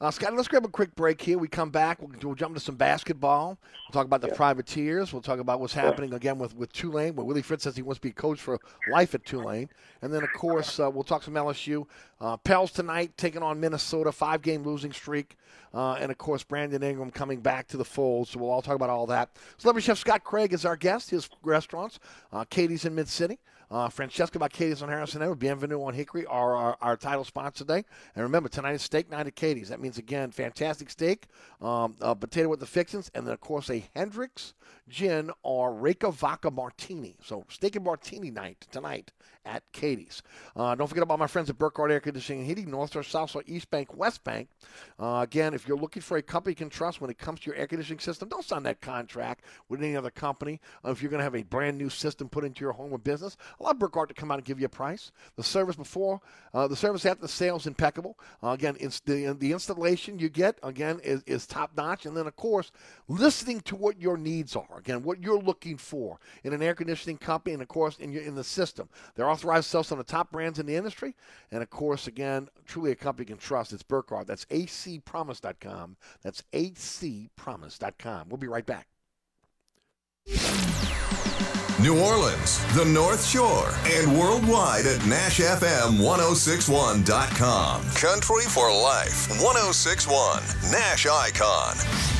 Uh, Scott, let's grab a quick break here. We come back. We'll, we'll jump into some basketball. We'll talk about the privateers. We'll talk about what's happening again with, with Tulane, where Willie Fritz says he wants to be coach for life at Tulane. And then, of course, uh, we'll talk some LSU. Uh, Pels tonight taking on Minnesota, five game losing streak. Uh, and, of course, Brandon Ingram coming back to the fold. So we'll all talk about all that. Celebrity Chef Scott Craig is our guest. His restaurants, uh, Katie's in Mid City. Uh, Francesca by Katie's on Harrison Avenue, Bienvenue on Hickory are our, our title sponsor today. And remember, tonight is steak night at Katie's. That means, again, fantastic steak, um, uh, potato with the fixins, and then, of course, a Hendrick's gin or Reyka Vodka martini. So, steak and martini night tonight at Katie's. Uh, don't forget about my friends at Burkhardt Air Conditioning and Heating, North Shore, South Shore, East Bank, West Bank. Uh, again, if you're looking for a company you can trust when it comes to your air conditioning system, don't sign that contract with any other company. Uh, if you're going to have a brand new system put into your home or business, allow Burkhardt to come out and give you a price. The service before, uh, the service after the sale is impeccable. Uh, again, the, the installation you get, again, is, is top notch. And then, of course, listening to what your needs are. Again, what you're looking for in an air conditioning company and, of course, in, your, in the system. They're authorized to sell some of the top brands in the industry. And, of course, again, truly a company you can trust. It's Burkhardt. That's acpromise.com. That's acpromise.com. We'll be right back.
New Orleans, the North Shore, and worldwide at NashFM1061.com. Country for Life 1061, Nash Icon.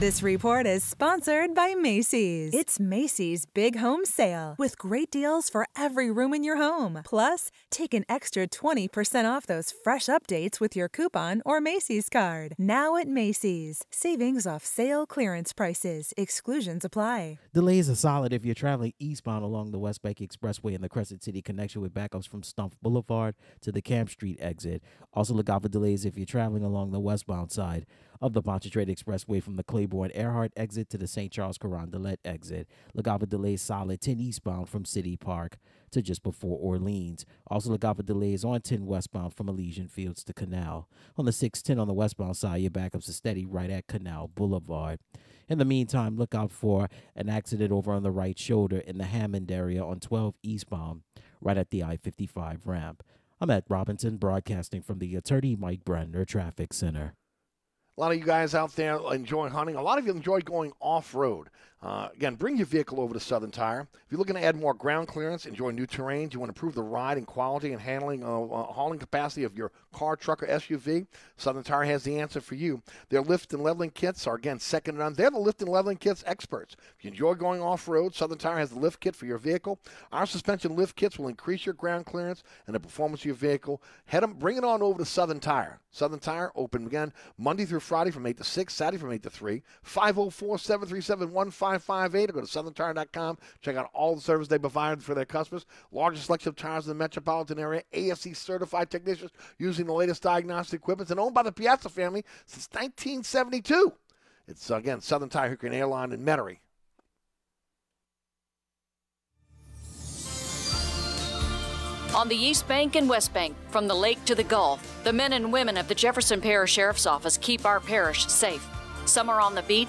This report is sponsored by Macy's. It's Macy's Big Home Sale with great deals for every room in your home. Plus, take an extra 20% off those fresh updates with your coupon or Macy's card. Now at Macy's. Savings off sale clearance prices. Exclusions apply.
Delays are solid if you're traveling eastbound along the West Bank Expressway and the Crescent City connection with backups from Stump Boulevard to the Camp Street exit. Also, look out for delays if you're traveling along the westbound side of the Pontchartrain Expressway from the Claiborne Earhart exit to the St. Charles Carondelet exit. For delays solid 10 eastbound from City Park to just before Orleans. Also, for delays on 10 westbound from Elysian Fields to Canal. On the 610 on the westbound side, your backups are steady right at Canal Boulevard. In the meantime, look out for an accident over on the right shoulder in the Hammond area on 12 eastbound, right at the I 55 ramp. I'm at Robinson, broadcasting from the Attorney Mike Brenner Traffic Center.
A lot of you guys out there enjoy hunting. A lot of you enjoy going off road. Uh, again, bring your vehicle over to Southern Tire. If you're looking to add more ground clearance, enjoy new terrains, you want to improve the ride and quality and handling, uh, uh, hauling capacity of your car, truck, or SUV, Southern Tire has the answer for you. Their lift and leveling kits are, again, second to none. They're the lift and leveling kits experts. If you enjoy going off road, Southern Tire has the lift kit for your vehicle. Our suspension lift kits will increase your ground clearance and the performance of your vehicle. Head them, bring it on over to Southern Tire. Southern Tire open again Monday through Friday from 8 to 6, Saturday from 8 to 3. 504 737 1558 or go to southerntire.com. Check out all the service they provide for their customers. Largest selection of tires in the metropolitan area. ASE certified technicians using the latest diagnostic equipment and owned by the Piazza family since 1972. It's, again, Southern Tire, Hickory and Airline in Metairie.
On the East Bank and West Bank, from the lake to the Gulf, the men and women of the Jefferson Parish Sheriff's Office keep our parish safe. Some are on the beat,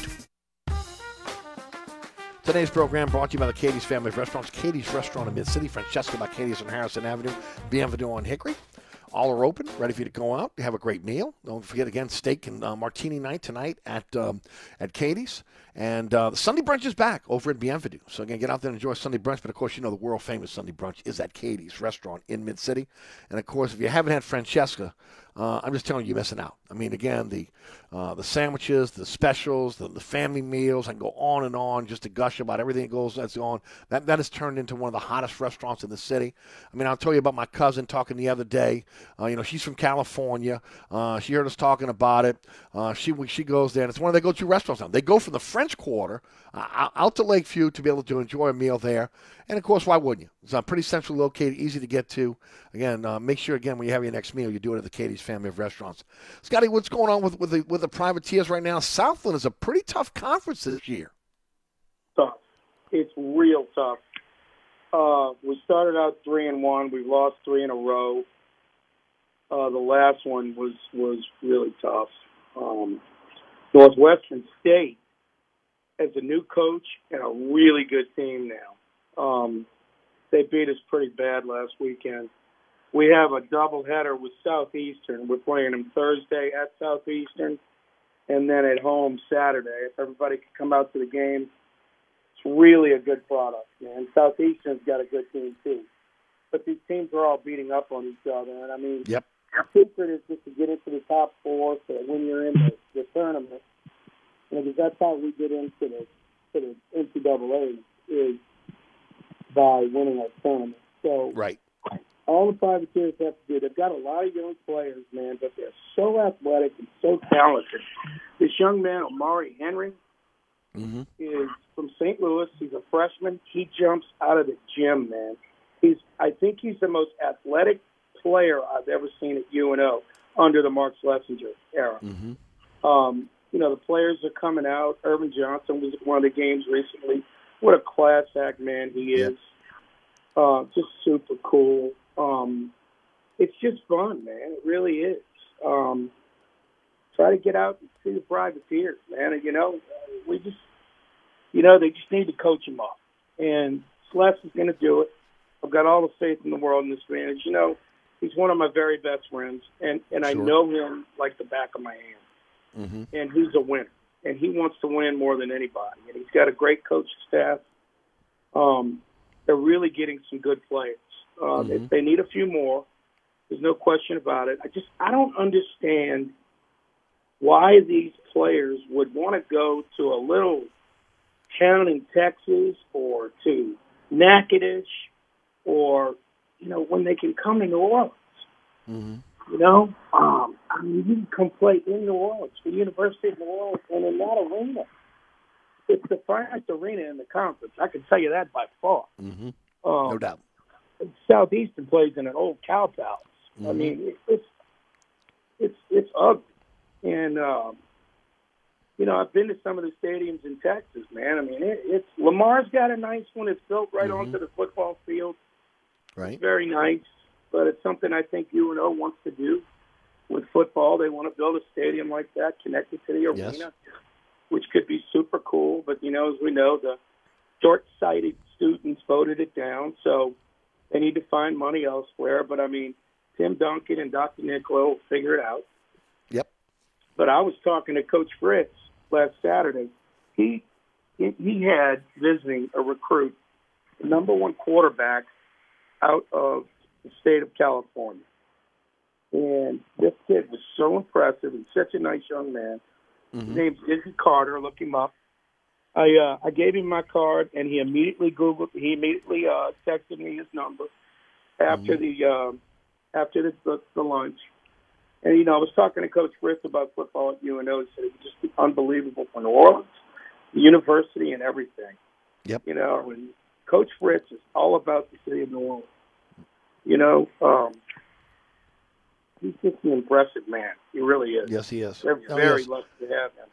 Today's program brought to you by the Katie's Family of Restaurants. Katie's Restaurant in Mid City, Francesca by Katie's on Harrison Avenue, Bienvenue on Hickory. All are open, ready for you to go out, have a great meal. Don't forget again, steak and uh, martini night tonight at um, at Katie's. And uh, Sunday brunch is back over at Bienvenue. So again, get out there and enjoy Sunday brunch. But of course, you know the world famous Sunday brunch is at Katie's Restaurant in Mid City. And of course, if you haven't had Francesca, uh, I'm just telling you, you're missing out. I mean, again, the uh, the sandwiches, the specials, the, the family meals, I can go on and on just to gush about everything that goes that's on. That that has turned into one of the hottest restaurants in the city. I mean, I'll tell you about my cousin talking the other day. Uh, you know, she's from California. Uh, she heard us talking about it. Uh, she she goes there, and it's one of their go-to restaurants now. They go from the French Quarter uh, out to Lakeview to be able to enjoy a meal there. And of course, why wouldn't you? It's uh, pretty centrally located, easy to get to. Again, uh, make sure again when you have your next meal, you do it at the Katie's family of restaurants. Scotty, what's going on with with the with the privateers right now? Southland is a pretty tough conference this year.
Tough. It's real tough. Uh, we started out three and one. We've lost three in a row. Uh, the last one was was really tough. Um, Northwestern State has a new coach and a really good team now. Um, they beat us pretty bad last weekend. We have a double header with Southeastern. We're playing them Thursday at Southeastern, and then at home Saturday. If everybody could come out to the game, it's really a good product, man. Southeastern's got a good team too, but these teams are all beating up on each other, and I mean,
Yep.
the secret is just to get into the top four so that when you're in the, the tournament, you know, because that's how we get into the to the NCAA is by winning our tournament. So
right.
All the privateers have to do. They've got a lot of young players, man, but they're so athletic and so talented. This young man, Omari Henry,
Mm-hmm.
is from St. Louis. He's a freshman. He jumps out of the gym, man. He's I think he's the most athletic player I've ever seen at UNO under the Mark Slessinger era.
Mm-hmm.
Um, you know, the players are coming out. Ervin Johnson was at one of the games recently. What a class act man he is. Uh, just super cool. Um, it's just fun, man. It really is. Um, try to get out and see the privateers, man. And, you know, we just, you know, they just need to coach him up. And Celeste is going to do it. I've got all the faith in the world in this man. As you know, he's one of my very best friends, and and I know him like the back of my hand
Mm-hmm.
and he's a winner. And he wants to win more than anybody. And he's got a great coaching staff. Um, they're really getting some good players. Uh,
Mhm.
If they need a few more, there's no question about it. I just I don't understand why these players would want to go to a little town in Texas or to Natchitoches or you know when they can come to New Orleans.
Mm-hmm.
You know, um, I mean, you can come play in New Orleans, the University of New Orleans, and in that arena. It's the finest arena in the conference. I can tell you that by far.
Mm-hmm.
Um,
no doubt.
Southeastern plays in an old cow palace. I
Mhm.
mean, it's it's it's ugly, and um, you know, I've been to some of the stadiums in Texas, man. I mean, it, it's Lamar's got a nice one. It's built right
Mhm.
onto the football field.
Right.
Very nice, but it's something I think UNO wants to do with football. They want to build a stadium like that connected to the
Yes.
arena, which could be super cool. But you know, as we know, the short-sighted students voted it down, so they need to find money elsewhere. But I mean, Tim Duncan and Dr. Nicklow will figure it out.
Yep.
But I was talking to Coach Fritz last Saturday. He he, had visiting a recruit, the number one quarterback out of the state of California. And this kid was so impressive and such a nice young man. His mm-hmm. name's Izzy Carter. Look him up. I uh, I gave him my card, and he immediately googled. He immediately uh, texted me his number after the um, after the, the the lunch. And you know, I was talking to Coach Fritz about football at UNO. He said it would just be unbelievable for New Orleans, the university, and everything.
Yep.
You know, and Coach Fritz is all about the city of New Orleans. You know, um, he's just an impressive man. He really is.
Yes, he is.
They're
Oh,
very
yes.
lucky to have him.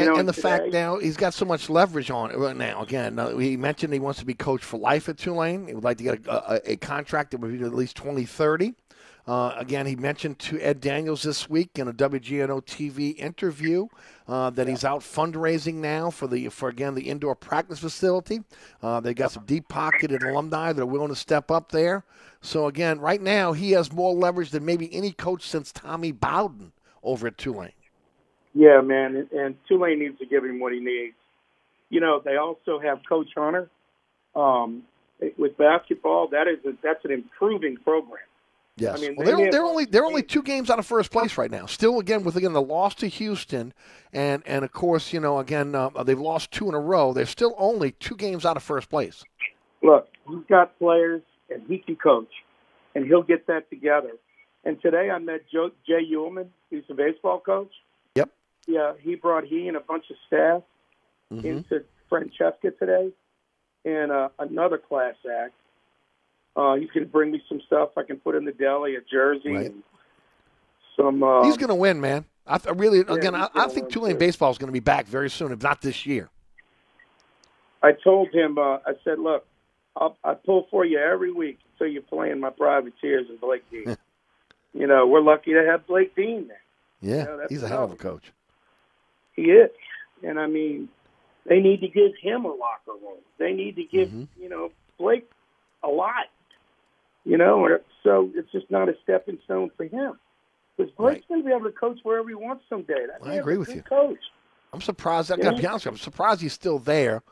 And,
know,
and the
today-
fact now he's got so much leverage on it right now. Again, uh, he mentioned he wants to be coach for life at Tulane. He would like to get a, a, a contract that would be at least 2030. Uh, again, he mentioned to Ed Daniels this week in a WGNO TV interview uh, that he's out fundraising now for the for again the indoor practice facility. Uh, they got some deep pocketed alumni that are willing to step up there. So again, right now he has more leverage than maybe any coach since Tommy Bowden over at Tulane.
Yeah, man, and, and Tulane needs to give him what he needs. You know, they also have Coach Hunter um, with basketball. That is a, that's an improving program.
Yes.
I mean,
well,
they
they're, they're only they're only two games out of first place right now. Still, again with again the loss to Houston, and and of course you know again uh, they've lost two in a row. They're still only two games out of first place.
Look, he's got players, and he can coach, and he'll get that together. And today I met Joe, Jay Uhlman, who's a baseball coach.
Yep.
Yeah, he brought he and a bunch of staff
Mhm.
into Francesca today, and uh, another class act. Uh, he's going to bring me some stuff I can put in the deli, a jersey,
Right.
and some. Uh,
he's going to win, man. I th- really
Yeah,
again I, I think Tulane
too.
baseball is going to be back very soon, if not this year.
I told him, uh, I said, look, I'll, I pull for you every week until you're playing my privateers in Blake Dean. You know, we're lucky to have Blake Dean there.
Yeah,
know,
he's a hell of a coach.
He is, and I mean, they need to give him a locker room. They need to give
Mm-hmm.
you know Blake a lot. You know, or, so it's just not a stepping stone for him. Because Blake's going to be able to coach wherever he wants someday. That
I agree
a
with
good
you.
Coach.
I'm surprised. I got to be honest with you. I'm surprised he's still there.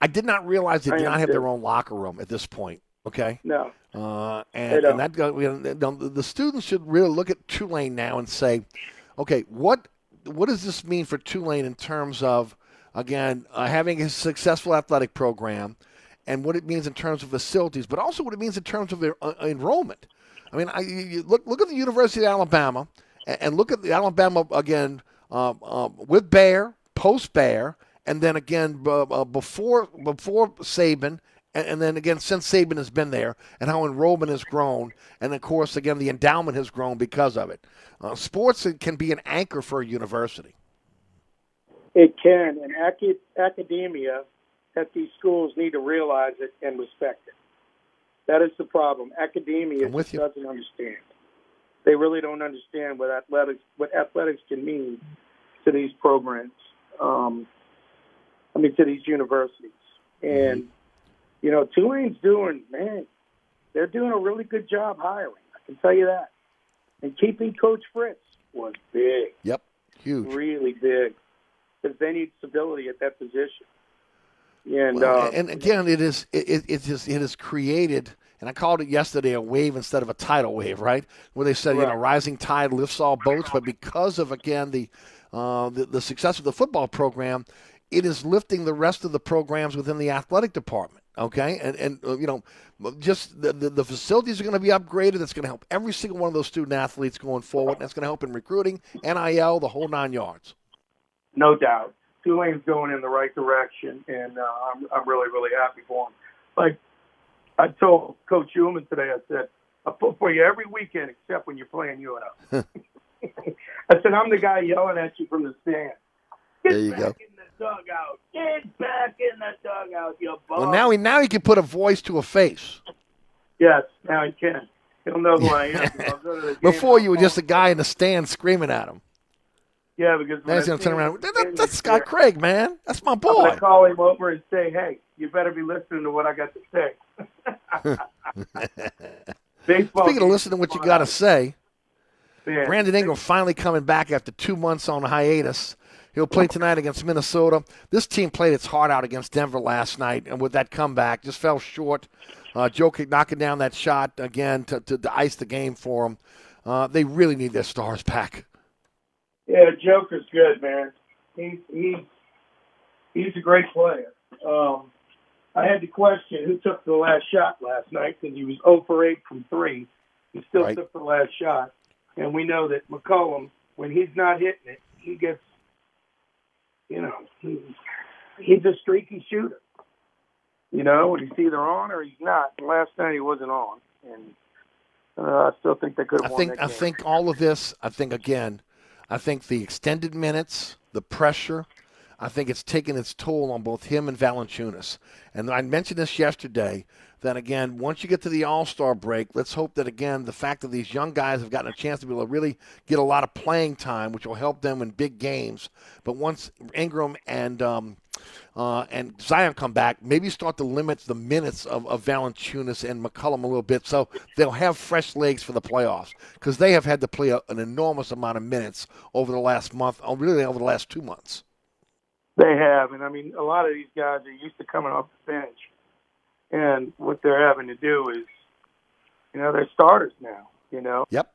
I did not realize they
I
did not have
too.
their own locker room at this point. Okay.
No.
Uh, and, and that you know, the students should really look at Tulane now and say, okay, what what does this mean for Tulane in terms of again uh, having a successful athletic program, and what it means in terms of facilities, but also what it means in terms of uh, enrollment. I mean, I, look look at the University of Alabama, and, and look at the Alabama again uh, uh, with Bear, post Bear, and then again uh, before before Saban, and, and then again since Saban has been there, and how enrollment has grown, and of course again the endowment has grown because of it. Uh, sports can be an anchor for a university.
It can, and acad- academia at these schools need to realize it and respect it. That is the problem. Academia doesn't understand. They really don't understand what athletics what athletics can mean to these programs. Um, I mean, to these universities, and you know, Tulane's doing man, they're doing a really good job hiring. I can tell you that. And keeping Coach Fritz was big.
Yep, huge.
Really big, because they need stability at that position. And
Well,
uh,
and again, it is it, it, is it is created, and I called it yesterday a wave instead of a tidal wave, right? Where they said you know rising tide lifts all boats, but because of again the uh, the, the success of the football program, it is lifting the rest of the programs within the athletic department. Okay, and and uh, you know, just the, the, the facilities are going to be upgraded. That's going to help every single one of those student athletes going forward. That's going to help in recruiting, NIL, the whole nine yards.
no doubt, Tulane's going in the right direction, and uh, I'm I'm really really happy for him. Like I told Coach Uhlman today, I said I put for you every weekend except when you're playing UNO. I said I'm the guy yelling at you from the stand.
There you go.
in the dugout. Get back in the dugout, you bum.
Well, now he now he can put a voice to a face.
yes, now he can. He'll know who I am. I'll go to the.
Before you were just a guy in the stand screaming at him.
Yeah, because
Now he's
I
to turn around. That, that, that's Scott Craig, man. That's my boy.
gonna call him over and say, "Hey, you better be listening to what I got to say." Baseball.
Speaking of listening to what you got to say,
Yeah.
Brandon Ingram finally coming back after two months on hiatus. He'll play tonight against Minnesota. This team played its heart out against Denver last night, and with that comeback, just fell short. Uh, Jokic knocking down that shot again to, to, to ice the game for them. Uh, they really need their stars back.
Yeah, Joker's good, man. He's he's he's a great player. Um, I had to question who took the last shot last night because he was 0 for 8 from three. He still
Right.
took the last shot, and we know that McCollum, when he's not hitting it, he gets, you know, he, he's a streaky shooter. You know, he's either on or he's not. And last night he wasn't on, and uh, I still think they could
I
have won
think I
game.
think all of this. I think again, I think the extended minutes, the pressure. I think it's taken its toll on both him and Valanciunas. And I mentioned this yesterday that again, once you get to the All Star break, let's hope that again the fact that these young guys have gotten a chance to be able to really get a lot of playing time, which will help them in big games. But once Ingram and um, uh, and Zion come back, maybe start to limit the minutes of, of Valanciunas and McCollum a little bit, so they'll have fresh legs for the playoffs because they have had to play a, an enormous amount of minutes over the last month, really over the last two months.
They have, and I mean, a lot of these guys are used to coming off the bench, and what they're having to do is, you know, they're starters now. You know,
Yep.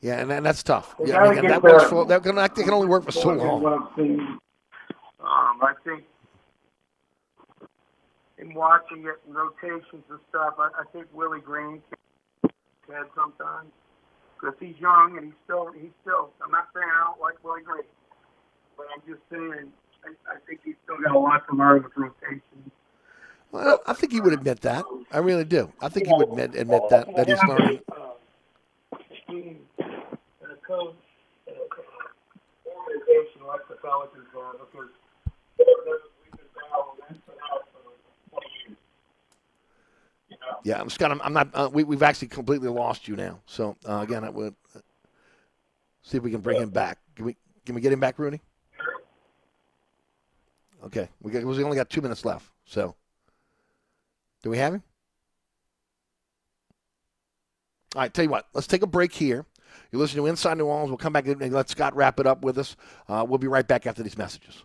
Yeah, and, and that's tough.
They
Yeah, I mean, that works for that can, that can only work for so long.
Um, I think in watching it, in rotations and stuff, I, I think Willie Green can sometimes because he's young and he's still he's still. I'm not saying I don't like Willie Green, but I'm just saying I, I think he's still got a lot to learn with rotations.
Well, I think he would admit that. I really do. I think he would admit, admit that that he's learning.
team and a coach and a organization like the Pelicans are because they're- they're- we've been battling this and that for 20 years. You know,
Yeah, I'm Scott. I'm, I'm not. Uh, we, we've actually completely lost you now. So uh, again, I would uh, see if we can bring him back. Can we? Can we get him back, Rooney? Okay, we, got, we only got two minutes left. So, do we have him? All right, tell you what. Let's take a break here. You listen to Inside New Orleans. We'll come back and let Scott wrap it up with us. Uh, we'll be right back after these messages.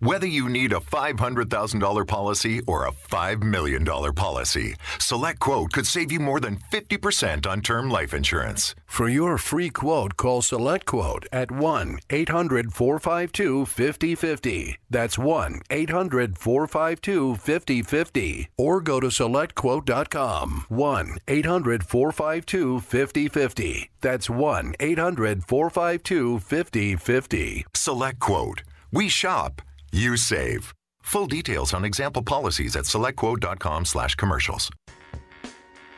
Whether you need a $500,000 policy or a $5 million policy, Select Quote could save you more than 50% on term life insurance.
For your free quote, call Select Quote at 1 800 452 5050. That's 1 800 452 5050. Or go to selectquote.com. 1 800 452 5050. That's 1 800 452 5050.
Select Quote. We shop, you save. Full details on example policies at selectquote.com slash commercials.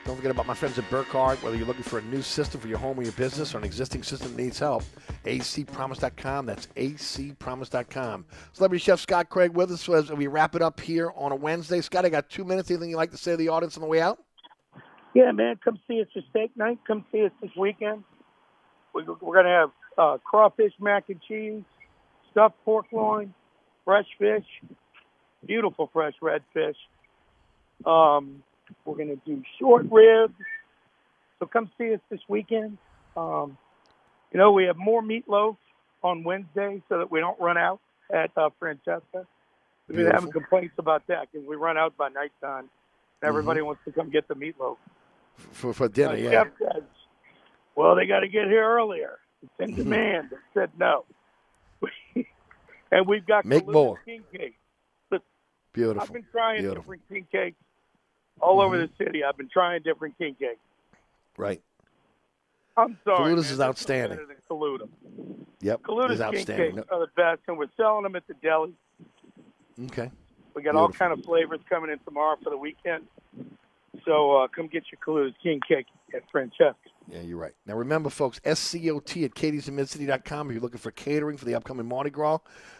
Don't forget about my friends at Burkhardt. Whether you're looking for a new system for your home or your business or an existing system that needs help, acpromise.com. That's acpromise.com. Celebrity Chef Scott Craig with us as we wrap it up here on a Wednesday. Scott, I got two minutes. Anything you'd like to say to the audience on the way out?
Yeah, man, come see us for steak night. Come see us this weekend. We, we're going to have uh, crawfish mac and cheese, stuffed pork loin, fresh fish, beautiful fresh red fish. Um, we're going to do short ribs. So come see us this weekend. Um, You know, we have more meatloaf on Wednesday so that we don't run out at uh, Francesca. We've been having complaints about that because we run out by nighttime.
Mm-hmm.
Everybody wants to come get the meatloaf.
for for dinner.
Uh,
Yeah.
Jeff says, well, they got to get here earlier. It's in
Mm-hmm.
demand. I said no. and we've got Caluda's
more.
king cake.
Beautiful.
I've been trying
Beautiful.
different king cakes all over
Mhm.
the city. I've been trying different king cakes.
Right.
I'm sorry. Caluda's
is outstanding.
Caluda.
Yep.
King
outstanding.
cakes are the best, and we're selling them at the deli.
Okay.
We got all kind of flavors coming in tomorrow for the weekend. So uh, come get your Caluda's king cake at Francesca.
Yeah, you're right. Now remember, folks, SCOT at katie'smidcity.com if you're looking for catering for the upcoming Mardi Gras,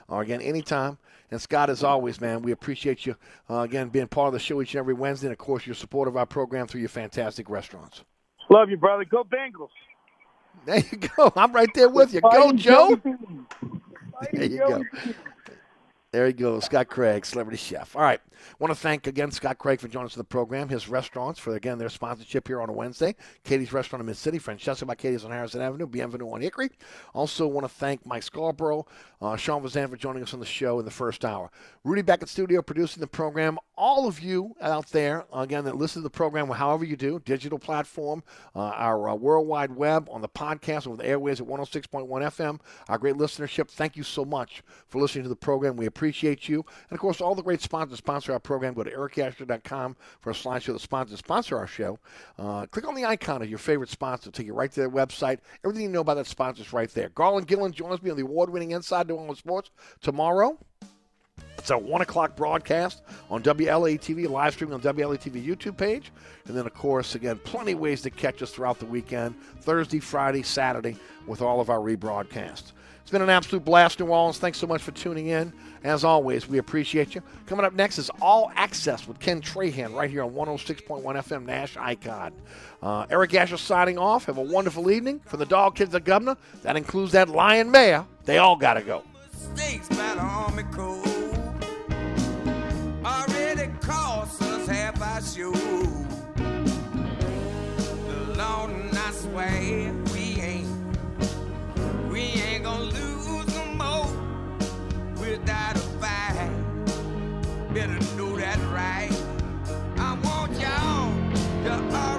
or again, anytime. And Scott, as always, man, we appreciate you, uh, again, being part of the show each and every Wednesday, and of course, your support of our program through your fantastic restaurants.
Love you, brother. Go Bengals.
There you go. I'm right there with you. Go, Joe. There you go. There you go, Scott Craig, celebrity chef. All right, want to thank again Scott Craig for joining us in the program. His restaurants for again their sponsorship here on a Wednesday. Katie's Restaurant in Mid City, Francesca by Katie's on Harrison Avenue, Bienvenue on Hickory. Also want to thank Mike Scarborough, uh, Sean Fazende for joining us on the show in the first hour. Rudy back at studio producing the program. All of you out there again that listen to the program, however you do, digital platform, uh, our uh, World Wide Web on the podcast over the airways at 106.1 FM. Our great listenership. Thank you so much for listening to the program. We appreciate you. And of course, all the great sponsors sponsor our program. Go to ericasher.com for a slideshow that sponsors sponsor our show. Uh, click on the icon of your favorite sponsor. To take you right to their website. Everything you know about that sponsor is right there. Garland Gillen joins me on the award-winning Inside New Orleans Sports tomorrow. It's a 1 o'clock broadcast on WLAE-TV, live streaming on WLAE-TV YouTube page. And then, of course, again, plenty of ways to catch us throughout the weekend, Thursday, Friday, Saturday, with all of our rebroadcasts. It's been an absolute blast, New Orleans. Thanks so much for tuning in. As always, we appreciate you. Coming up next is All Access with Ken Trahan right here on 106.1 FM Nash Icon. Uh, Eric Asher signing off. Have a wonderful evening. For the dog kids of Governor, that includes that lion mayor. They all got to go.
The gonna lose them all without a fight. Better know that right. I want y'all to